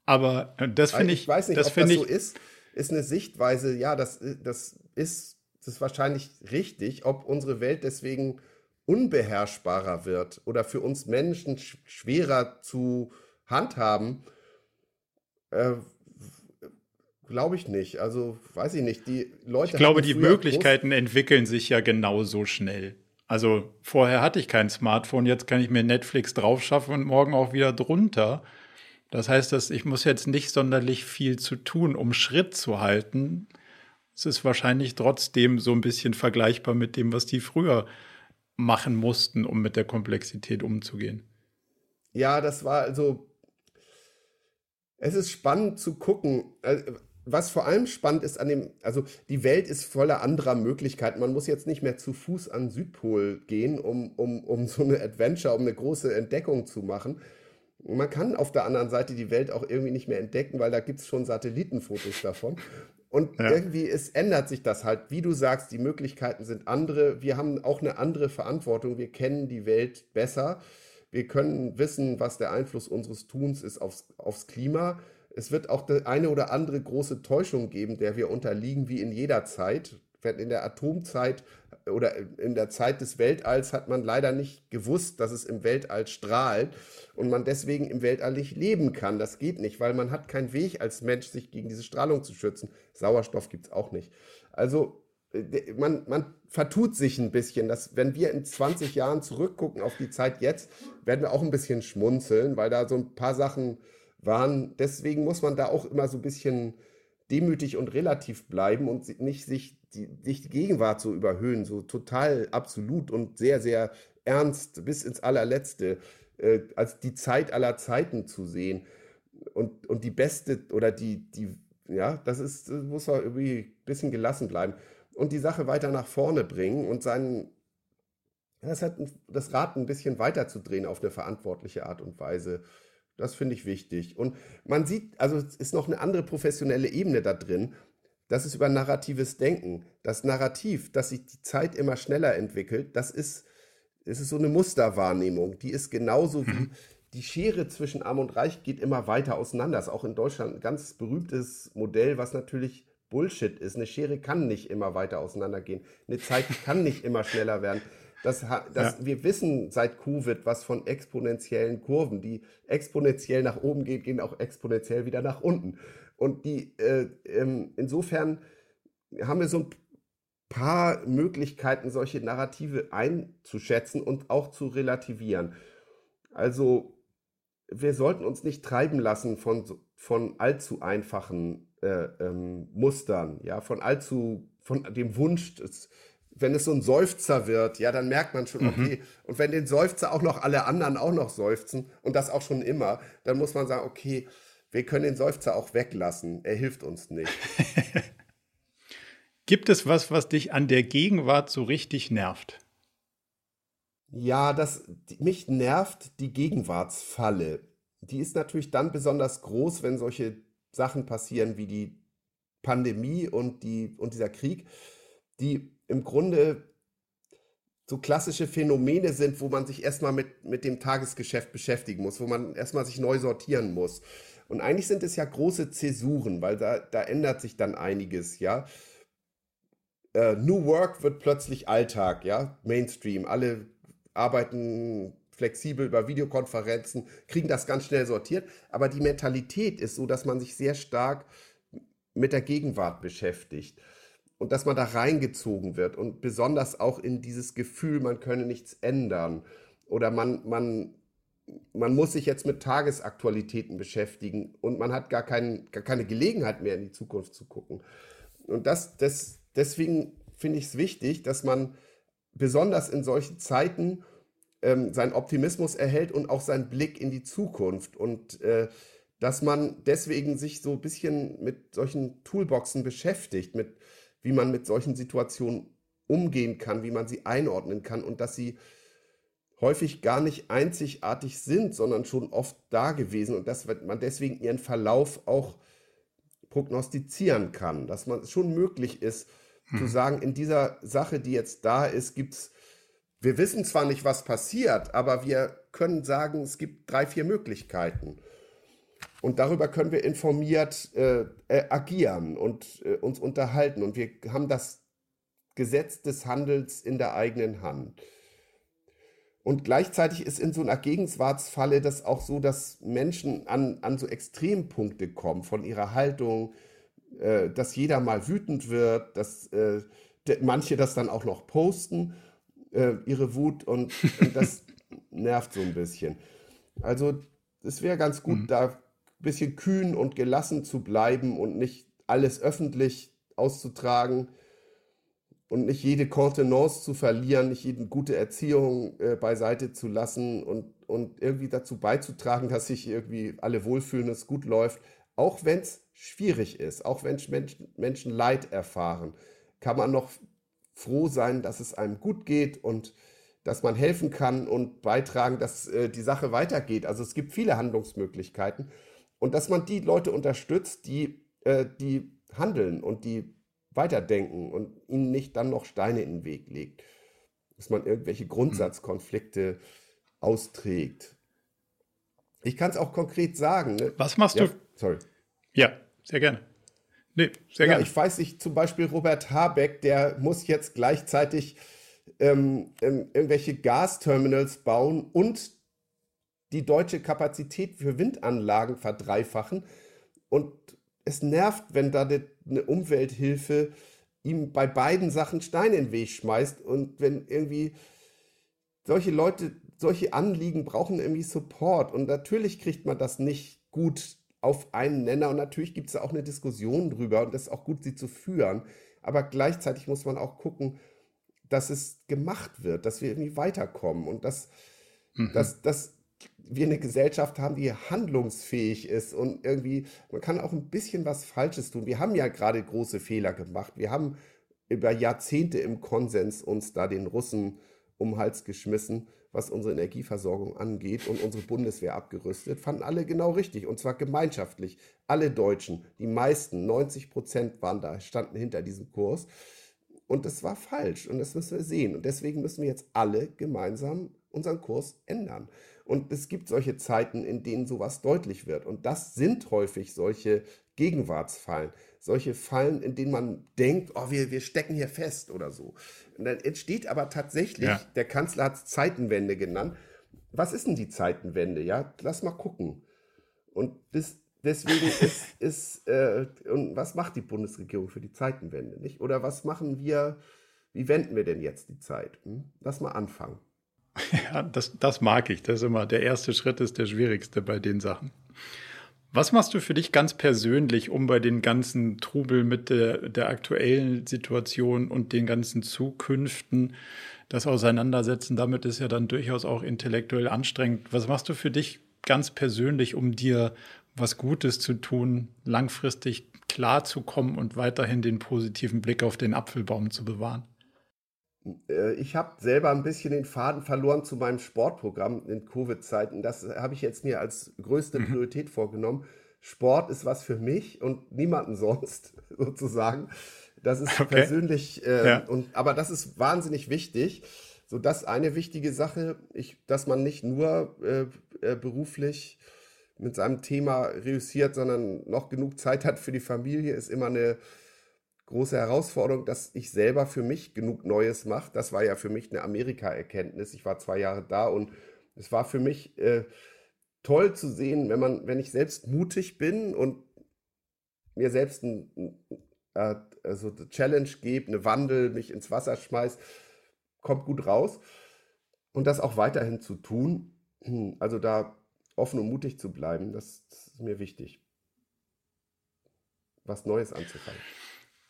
Aber äh, das finde ich, ich weiß nicht, das ob das so ist. Ist eine Sichtweise, ja, das, das ist, das ist wahrscheinlich richtig. Ob unsere Welt deswegen unbeherrschbarer wird oder für uns Menschen schwerer zu handhaben, äh, glaube ich nicht. Also weiß ich nicht. Die Leute. Ich glaube, die Möglichkeiten entwickeln sich ja genauso schnell. Also vorher hatte ich kein Smartphone, jetzt kann ich mir Netflix draufschaffen und morgen auch wieder drunter. Das heißt, dass ich muss jetzt nicht sonderlich viel zu tun, um Schritt zu halten. Es ist wahrscheinlich trotzdem so ein bisschen vergleichbar mit dem, was die früher machen mussten, um mit der Komplexität umzugehen. Ja, das war also es ist spannend zu gucken. Was vor allem spannend ist an dem, also die Welt ist voller anderer Möglichkeiten. Man muss jetzt nicht mehr zu Fuß an Südpol gehen, um, um, um so eine Adventure, um eine große Entdeckung zu machen. Man kann auf der anderen Seite die Welt auch irgendwie nicht mehr entdecken, weil da gibt es schon Satellitenfotos davon. Und ja. irgendwie es ändert sich das halt. Wie du sagst, die Möglichkeiten sind andere. Wir haben auch eine andere Verantwortung. Wir kennen die Welt besser. Wir können wissen, was der Einfluss unseres Tuns ist aufs, aufs Klima. Es wird auch eine oder andere große Täuschung geben, der wir unterliegen, wie in jeder Zeit. In der Atomzeit oder in der Zeit des Weltalls hat man leider nicht gewusst, dass es im Weltall strahlt und man deswegen im Weltall nicht leben kann. Das geht nicht, weil man hat keinen Weg als Mensch, sich gegen diese Strahlung zu schützen. Sauerstoff gibt es auch nicht. Also man, man vertut sich ein bisschen. Dass, wenn wir in 20 Jahren zurückgucken auf die Zeit jetzt, werden wir auch ein bisschen schmunzeln, weil da so ein paar Sachen waren. Deswegen muss man da auch immer so ein bisschen demütig und relativ bleiben und nicht sich die, nicht die Gegenwart so überhöhen, so total absolut und sehr, sehr ernst bis ins allerletzte, äh, als die Zeit aller Zeiten zu sehen. Und, und die beste oder die, die, ja, das ist, das muss man irgendwie ein bisschen gelassen bleiben und die Sache weiter nach vorne bringen und seinen, das, hat, das Rad ein bisschen weiter zu drehen auf eine verantwortliche Art und Weise. Das finde ich wichtig. Und man sieht, also es ist noch eine andere professionelle Ebene da drin. Das ist über narratives Denken. Das Narrativ, dass sich die Zeit immer schneller entwickelt, das ist, das ist so eine Musterwahrnehmung. Die ist genauso wie mhm. die Schere zwischen Arm und Reich geht immer weiter auseinander. Das ist auch in Deutschland ein ganz berühmtes Modell, was natürlich Bullshit ist. Eine Schere kann nicht immer weiter auseinandergehen. Eine Zeit kann nicht immer schneller werden. Das, das, ja. Wir wissen seit Covid was von exponentiellen Kurven. Die exponentiell nach oben gehen, gehen auch exponentiell wieder nach unten. Und die äh, ähm, insofern haben wir so ein paar Möglichkeiten, solche Narrative einzuschätzen und auch zu relativieren. Also wir sollten uns nicht treiben lassen von, von allzu einfachen äh, ähm, Mustern, ja, von allzu, von dem Wunsch, des, wenn es so ein Seufzer wird, ja, dann merkt man schon, mhm. okay, mhm. und wenn den Seufzer auch noch alle anderen auch noch seufzen und das auch schon immer, dann muss man sagen, okay, wir können den Seufzer auch weglassen, er hilft uns nicht. Gibt es was, was dich an der Gegenwart so richtig nervt? Ja, das mich nervt die Gegenwartsfalle. Die ist natürlich dann besonders groß, wenn solche Sachen passieren wie die Pandemie und, die, und dieser Krieg, die im Grunde so klassische Phänomene sind, wo man sich erstmal mit, mit dem Tagesgeschäft beschäftigen muss, wo man erstmal sich neu sortieren muss. Und eigentlich sind es ja große Zäsuren, weil da, da ändert sich dann einiges, ja. Äh, New Work wird plötzlich Alltag, ja, Mainstream. Alle arbeiten flexibel über Videokonferenzen, kriegen das ganz schnell sortiert. Aber die Mentalität ist so, dass man sich sehr stark mit der Gegenwart beschäftigt und dass man da reingezogen wird und besonders auch in dieses Gefühl, man könne nichts ändern oder man, man, man muss sich jetzt mit Tagesaktualitäten beschäftigen und man hat gar, kein, gar keine Gelegenheit mehr in die Zukunft zu gucken. Und das, das, deswegen finde ich es wichtig, dass man besonders in solchen Zeiten ähm, seinen Optimismus erhält und auch seinen Blick in die Zukunft. Und äh, dass man deswegen sich so ein bisschen mit solchen Toolboxen beschäftigt, mit wie man mit solchen Situationen umgehen kann, wie man sie einordnen kann und dass sie häufig gar nicht einzigartig sind, sondern schon oft da gewesen und dass man deswegen ihren Verlauf auch prognostizieren kann, dass man es schon möglich ist, hm. zu sagen, in dieser Sache, die jetzt da ist, gibt es, wir wissen zwar nicht, was passiert, aber wir können sagen, es gibt drei, vier Möglichkeiten. Und darüber können wir informiert äh, äh, agieren und äh, uns unterhalten. Und wir haben das Gesetz des Handels in der eigenen Hand. Und gleichzeitig ist in so einer Gegenwartsfalle das auch so, dass Menschen an, an so Extrempunkte kommen von ihrer Haltung, äh, dass jeder mal wütend wird, dass äh, manche das dann auch noch posten, äh, ihre Wut, und, und das nervt so ein bisschen. Also es wäre ganz gut, mhm. da bisschen kühn und gelassen zu bleiben und nicht alles öffentlich auszutragen und nicht jede Kontenance zu verlieren, nicht jede gute Erziehung äh, beiseite zu lassen und, und irgendwie dazu beizutragen, dass sich irgendwie alle wohlfühlen, es gut läuft, auch wenn es schwierig ist, auch wenn Menschen, Menschen Leid erfahren, kann man noch froh sein, dass es einem gut geht und dass man helfen kann und beitragen, dass äh, die Sache weitergeht. Also es gibt viele Handlungsmöglichkeiten. Und dass man die Leute unterstützt, die, äh, die handeln und die weiterdenken und ihnen nicht dann noch Steine in den Weg legt. Dass man irgendwelche Grundsatzkonflikte austrägt. Ich kann es auch konkret sagen. Ne? Was machst ja, du? Sorry. Ja, sehr gerne. Nee, sehr ja, gerne. Ich weiß nicht, zum Beispiel Robert Habeck, der muss jetzt gleichzeitig ähm, ähm, irgendwelche Gasterminals bauen und die deutsche Kapazität für Windanlagen verdreifachen. Und es nervt, wenn da eine Umwelthilfe ihm bei beiden Sachen Steine in den Weg schmeißt. Und wenn irgendwie solche Leute, solche Anliegen brauchen irgendwie Support. Und natürlich kriegt man das nicht gut auf einen Nenner. Und natürlich gibt es da auch eine Diskussion drüber und das ist auch gut, sie zu führen, aber gleichzeitig muss man auch gucken, dass es gemacht wird, dass wir irgendwie weiterkommen. Und dass, mhm. dass, dass wir eine Gesellschaft haben, die handlungsfähig ist und irgendwie, man kann auch ein bisschen was Falsches tun. Wir haben ja gerade große Fehler gemacht. Wir haben über Jahrzehnte im Konsens uns da den Russen um den Hals geschmissen, was unsere Energieversorgung angeht und unsere Bundeswehr abgerüstet. Fanden alle genau richtig und zwar gemeinschaftlich. Alle Deutschen, die meisten, 90 Prozent waren da, standen hinter diesem Kurs. Und das war falsch und das müssen wir sehen. Und deswegen müssen wir jetzt alle gemeinsam unseren Kurs ändern. Und es gibt solche Zeiten, in denen sowas deutlich wird. Und das sind häufig solche Gegenwartsfallen. Solche Fallen, in denen man denkt, oh, wir, wir stecken hier fest oder so. Und dann entsteht aber tatsächlich, ja. der Kanzler hat es Zeitenwende genannt. Was ist denn die Zeitenwende? Ja, lass mal gucken. Und das, deswegen ist, ist äh, und was macht die Bundesregierung für die Zeitenwende, nicht? Oder was machen wir, wie wenden wir denn jetzt die Zeit? Hm? Lass mal anfangen. Ja, das, das mag ich. Das ist immer der erste Schritt ist der schwierigste bei den Sachen. Was machst du für dich ganz persönlich, um bei den ganzen Trubel mit der, der aktuellen Situation und den ganzen Zukünften das Auseinandersetzen? Damit ist ja dann durchaus auch intellektuell anstrengend. Was machst du für dich ganz persönlich, um dir was Gutes zu tun, langfristig klarzukommen und weiterhin den positiven Blick auf den Apfelbaum zu bewahren? Äh, ich habe selber ein bisschen den Faden verloren zu meinem Sportprogramm in Covid-Zeiten. Das habe ich jetzt mir als größte mhm. Priorität vorgenommen. Sport ist was für mich und niemanden sonst sozusagen. Das ist okay. persönlich, äh, ja. und, aber das ist wahnsinnig wichtig. So, das eine wichtige Sache, ich, dass man nicht nur äh, äh, beruflich mit seinem Thema reüssiert, sondern noch genug Zeit hat für die Familie, ist immer eine große Herausforderung, dass ich selber für mich genug Neues mache. Das war ja für mich eine Amerika-Erkenntnis. Ich war zwei Jahre da und es war für mich äh, toll zu sehen, wenn man, wenn ich selbst mutig bin und mir selbst ein, äh, also eine Challenge gebe, eine Wandel, mich ins Wasser schmeiß, kommt gut raus. Und das auch weiterhin zu tun, also da offen und mutig zu bleiben, das, das ist mir wichtig. Was Neues anzufangen.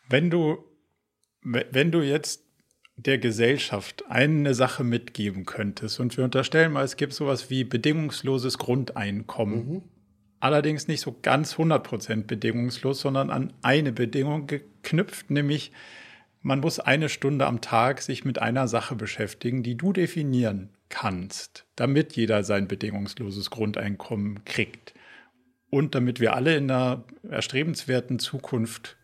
Wenn du, wenn du jetzt der Gesellschaft eine Sache mitgeben könntest und wir unterstellen mal, es gibt sowas wie bedingungsloses Grundeinkommen. Mhm. Allerdings nicht so ganz 100% bedingungslos, sondern an eine Bedingung geknüpft, nämlich man muss eine Stunde am Tag sich mit einer Sache beschäftigen, die du definieren kannst, damit jeder sein bedingungsloses Grundeinkommen kriegt und damit wir alle in einer erstrebenswerten Zukunft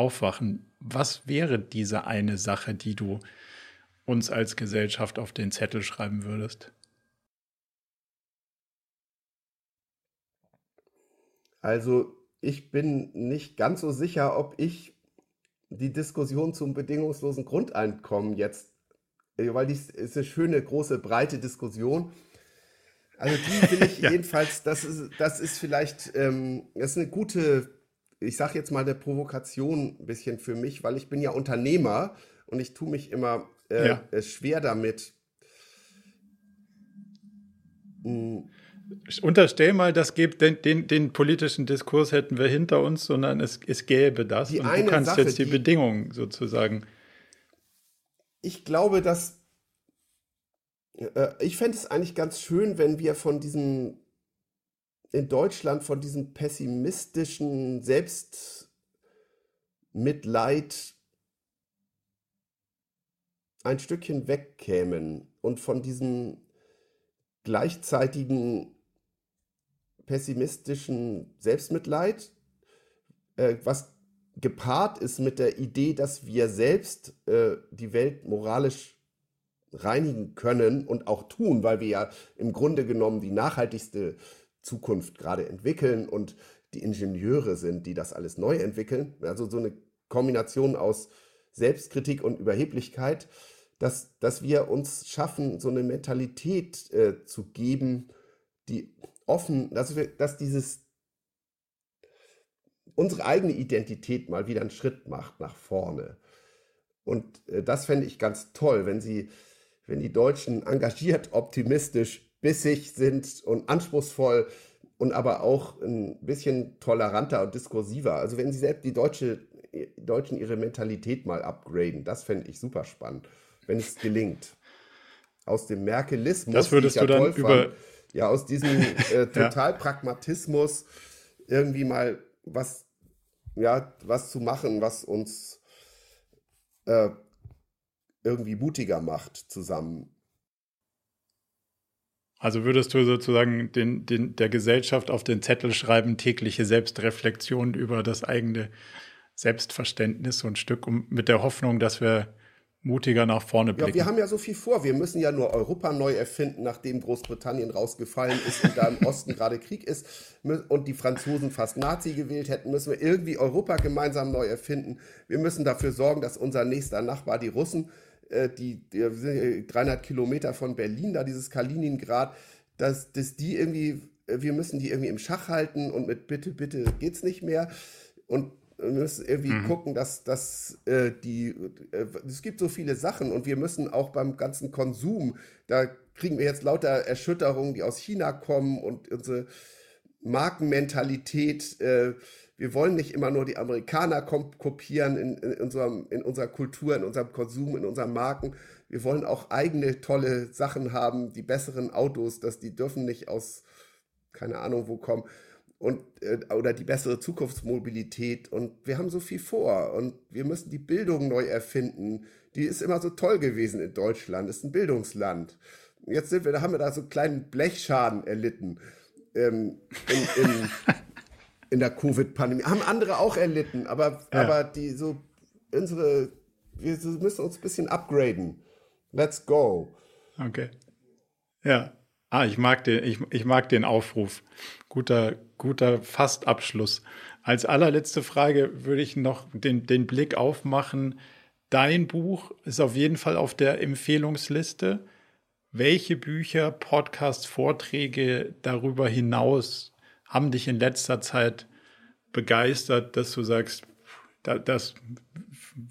aufwachen, was wäre diese eine Sache, die du uns als Gesellschaft auf den Zettel schreiben würdest? Also ich bin nicht ganz so sicher, ob ich die Diskussion zum bedingungslosen Grundeinkommen jetzt, weil dies ist eine schöne, große, breite Diskussion. Also die will ich ja. jedenfalls, das ist, das ist vielleicht, ähm, das ist eine gute, ich sage jetzt mal eine Provokation ein bisschen für mich, weil ich bin ja Unternehmer und ich tue mich immer äh, ja. Äh, schwer damit. Hm. Unterstell mal, das gibt den, den, den, politischen Diskurs hätten wir hinter uns, sondern es, es gäbe das. Die und du kannst Sache, jetzt die, die Bedingungen sozusagen. Ich glaube, dass äh, ich fände es eigentlich ganz schön, wenn wir von diesem in Deutschland von diesem pessimistischen Selbstmitleid ein Stückchen wegkämen und von diesem gleichzeitigen pessimistischen Selbstmitleid, äh, was gepaart ist mit der Idee, dass wir selbst äh, die Welt moralisch reinigen können und auch tun, weil wir ja im Grunde genommen die nachhaltigste Zukunft gerade entwickeln und die Ingenieure sind, die das alles neu entwickeln. Also so eine Kombination aus Selbstkritik und Überheblichkeit, dass, dass wir uns schaffen, so eine Mentalität äh, zu geben, die offen, dass, wir, dass dieses unsere eigene Identität mal wieder einen Schritt macht nach vorne. Und äh, das fände ich ganz toll, wenn sie, wenn die Deutschen engagiert, optimistisch, bissig sind und anspruchsvoll und aber auch ein bisschen toleranter und diskursiver. Also wenn sie selbst die Deutsche, Deutschen ihre Mentalität mal upgraden, das fände ich super spannend, wenn es gelingt. Aus dem Merkelismus, das würdest du dann über fand, ja aus diesem äh, total ja. Pragmatismus irgendwie mal was ja was zu machen, was uns äh, irgendwie mutiger macht zusammen. Also würdest du sozusagen den, den, der Gesellschaft auf den Zettel schreiben, tägliche Selbstreflexion über das eigene Selbstverständnis, so ein Stück, um, mit der Hoffnung, dass wir mutiger nach vorne blicken. Ja, wir haben ja so viel vor. Wir müssen ja nur Europa neu erfinden, nachdem Großbritannien rausgefallen ist und da im Osten gerade Krieg ist und die Franzosen fast Nazi gewählt hätten, müssen wir irgendwie Europa gemeinsam neu erfinden. Wir müssen dafür sorgen, dass unser nächster Nachbar, die Russen, die, die sind 300 Kilometer von Berlin, da dieses Kaliningrad, dass, dass die irgendwie, äh, wir müssen die irgendwie im Schach halten und mit bitte, bitte geht's nicht mehr. Und wir müssen irgendwie mhm. gucken, dass, dass äh, die, äh, es gibt so viele Sachen und wir müssen auch beim ganzen Konsum, da kriegen wir jetzt lauter Erschütterungen, die aus China kommen und unsere Markenmentalität, äh, wir wollen nicht immer nur die Amerikaner kopieren in, in, unserem, in unserer Kultur, in unserem Konsum, in unseren Marken. Wir wollen auch eigene tolle Sachen haben, die besseren Autos, dass die dürfen nicht aus, keine Ahnung wo kommen und äh, oder die bessere Zukunftsmobilität und wir haben so viel vor und wir müssen die Bildung neu erfinden. Die ist immer so toll gewesen in Deutschland, ist ein Bildungsland. Jetzt sind wir, da haben wir da so einen kleinen Blechschaden erlitten ähm, in, in in der Covid-Pandemie. Haben andere auch erlitten, aber, ja. aber die so, unsere, wir müssen uns ein bisschen upgraden. Let's go. Okay. Ja. Ah, ich mag den, ich, ich mag den Aufruf. Guter, guter Fastabschluss. Als allerletzte Frage würde ich noch den, den Blick aufmachen. Dein Buch ist auf jeden Fall auf der Empfehlungsliste. Welche Bücher, Podcasts, Vorträge darüber hinaus haben dich in letzter Zeit begeistert, dass du sagst, das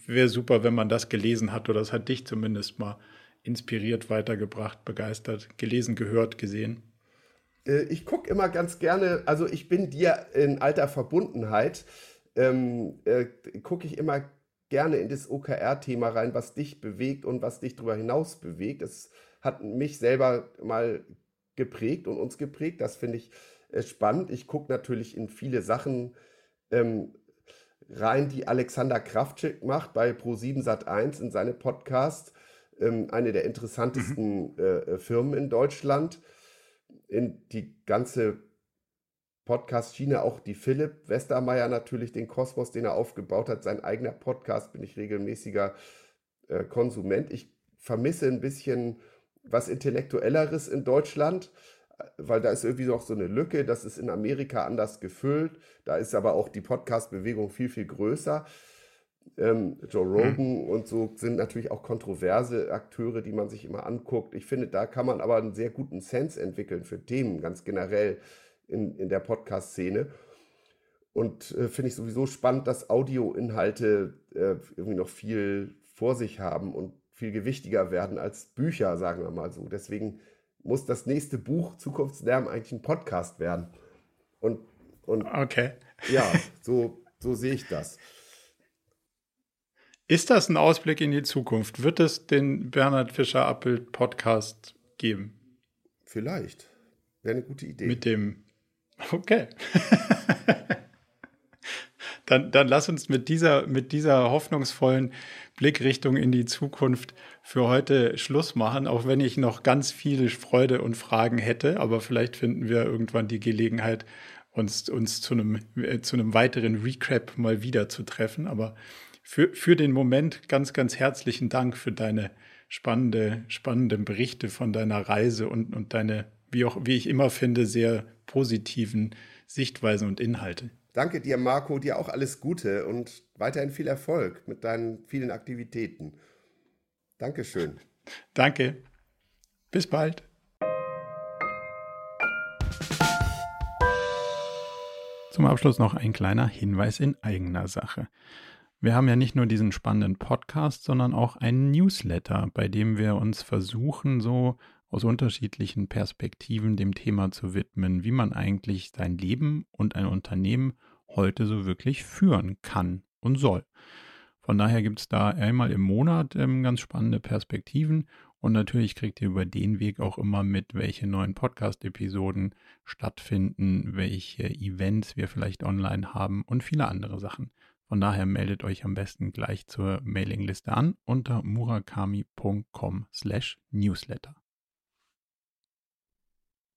wäre super, wenn man das gelesen hat oder das hat dich zumindest mal inspiriert, weitergebracht, begeistert, gelesen, gehört, gesehen? Äh, ich gucke immer ganz gerne, also ich bin dir in alter Verbundenheit, ähm, äh, gucke ich immer gerne in das OKR-Thema rein, was dich bewegt und was dich darüber hinaus bewegt. Es hat mich selber mal geprägt und uns geprägt. Das finde ich spannend. Ich gucke natürlich in viele Sachen ähm, rein, die Alexander Kraftschick macht bei Pro7 Sat1 in seine Podcast. ähm, eine der interessantesten mhm. äh, Firmen in Deutschland. In die ganze Podcast-Schiene, auch die Philipp Westermeier natürlich, den Kosmos, den er aufgebaut hat, sein eigener Podcast, bin ich regelmäßiger äh, Konsument. Ich vermisse ein bisschen was Intellektuelleres in Deutschland, weil da ist irgendwie noch so eine Lücke, das ist in Amerika anders gefüllt, da ist aber auch die Podcast-Bewegung viel, viel größer. Ähm, Joe hm. Rogan mhm. und so sind natürlich auch kontroverse Akteure, die man sich immer anguckt. Ich finde, da kann man aber einen sehr guten Sense entwickeln für Themen ganz generell in, in der Podcast-Szene. Und äh, finde ich sowieso spannend, dass Audioinhalte äh, irgendwie noch viel vor sich haben und viel gewichtiger werden als Bücher, sagen wir mal so. Deswegen muss das nächste Buch Zukunftslärm eigentlich ein Podcast werden. Und, und okay. ja, so, so sehe ich das. Ist das ein Ausblick in die Zukunft? Wird es den Bernhard Fischer Appelt Podcast geben? Vielleicht. Wäre eine gute Idee. Mit dem. Okay. dann, dann lass uns mit dieser, mit dieser hoffnungsvollen Blickrichtung in die Zukunft für heute Schluss machen, auch wenn ich noch ganz viel Freude und Fragen hätte. Aber vielleicht finden wir irgendwann die Gelegenheit, uns, uns zu, einem, äh, zu einem weiteren Recap mal wieder zu treffen. Aber für, für den Moment ganz, ganz herzlichen Dank für deine spannende, spannenden Berichte von deiner Reise und, und deine, wie auch, wie ich immer finde, sehr positiven Sichtweisen und Inhalte. Danke dir, Marco, dir auch alles Gute und weiterhin viel Erfolg mit deinen vielen Aktivitäten. Dankeschön. Danke. Bis bald. Zum Abschluss noch ein kleiner Hinweis in eigener Sache. Wir haben ja nicht nur diesen spannenden Podcast, sondern auch einen Newsletter, bei dem wir uns versuchen, so aus unterschiedlichen Perspektiven dem Thema zu widmen, wie man eigentlich sein Leben und ein Unternehmen heute so wirklich führen kann und soll. Von daher gibt es da einmal im Monat ähm, ganz spannende Perspektiven und natürlich kriegt ihr über den Weg auch immer mit, welche neuen Podcast-Episoden stattfinden, welche Events wir vielleicht online haben und viele andere Sachen. Von daher meldet euch am besten gleich zur Mailingliste an unter murakami.com/newsletter.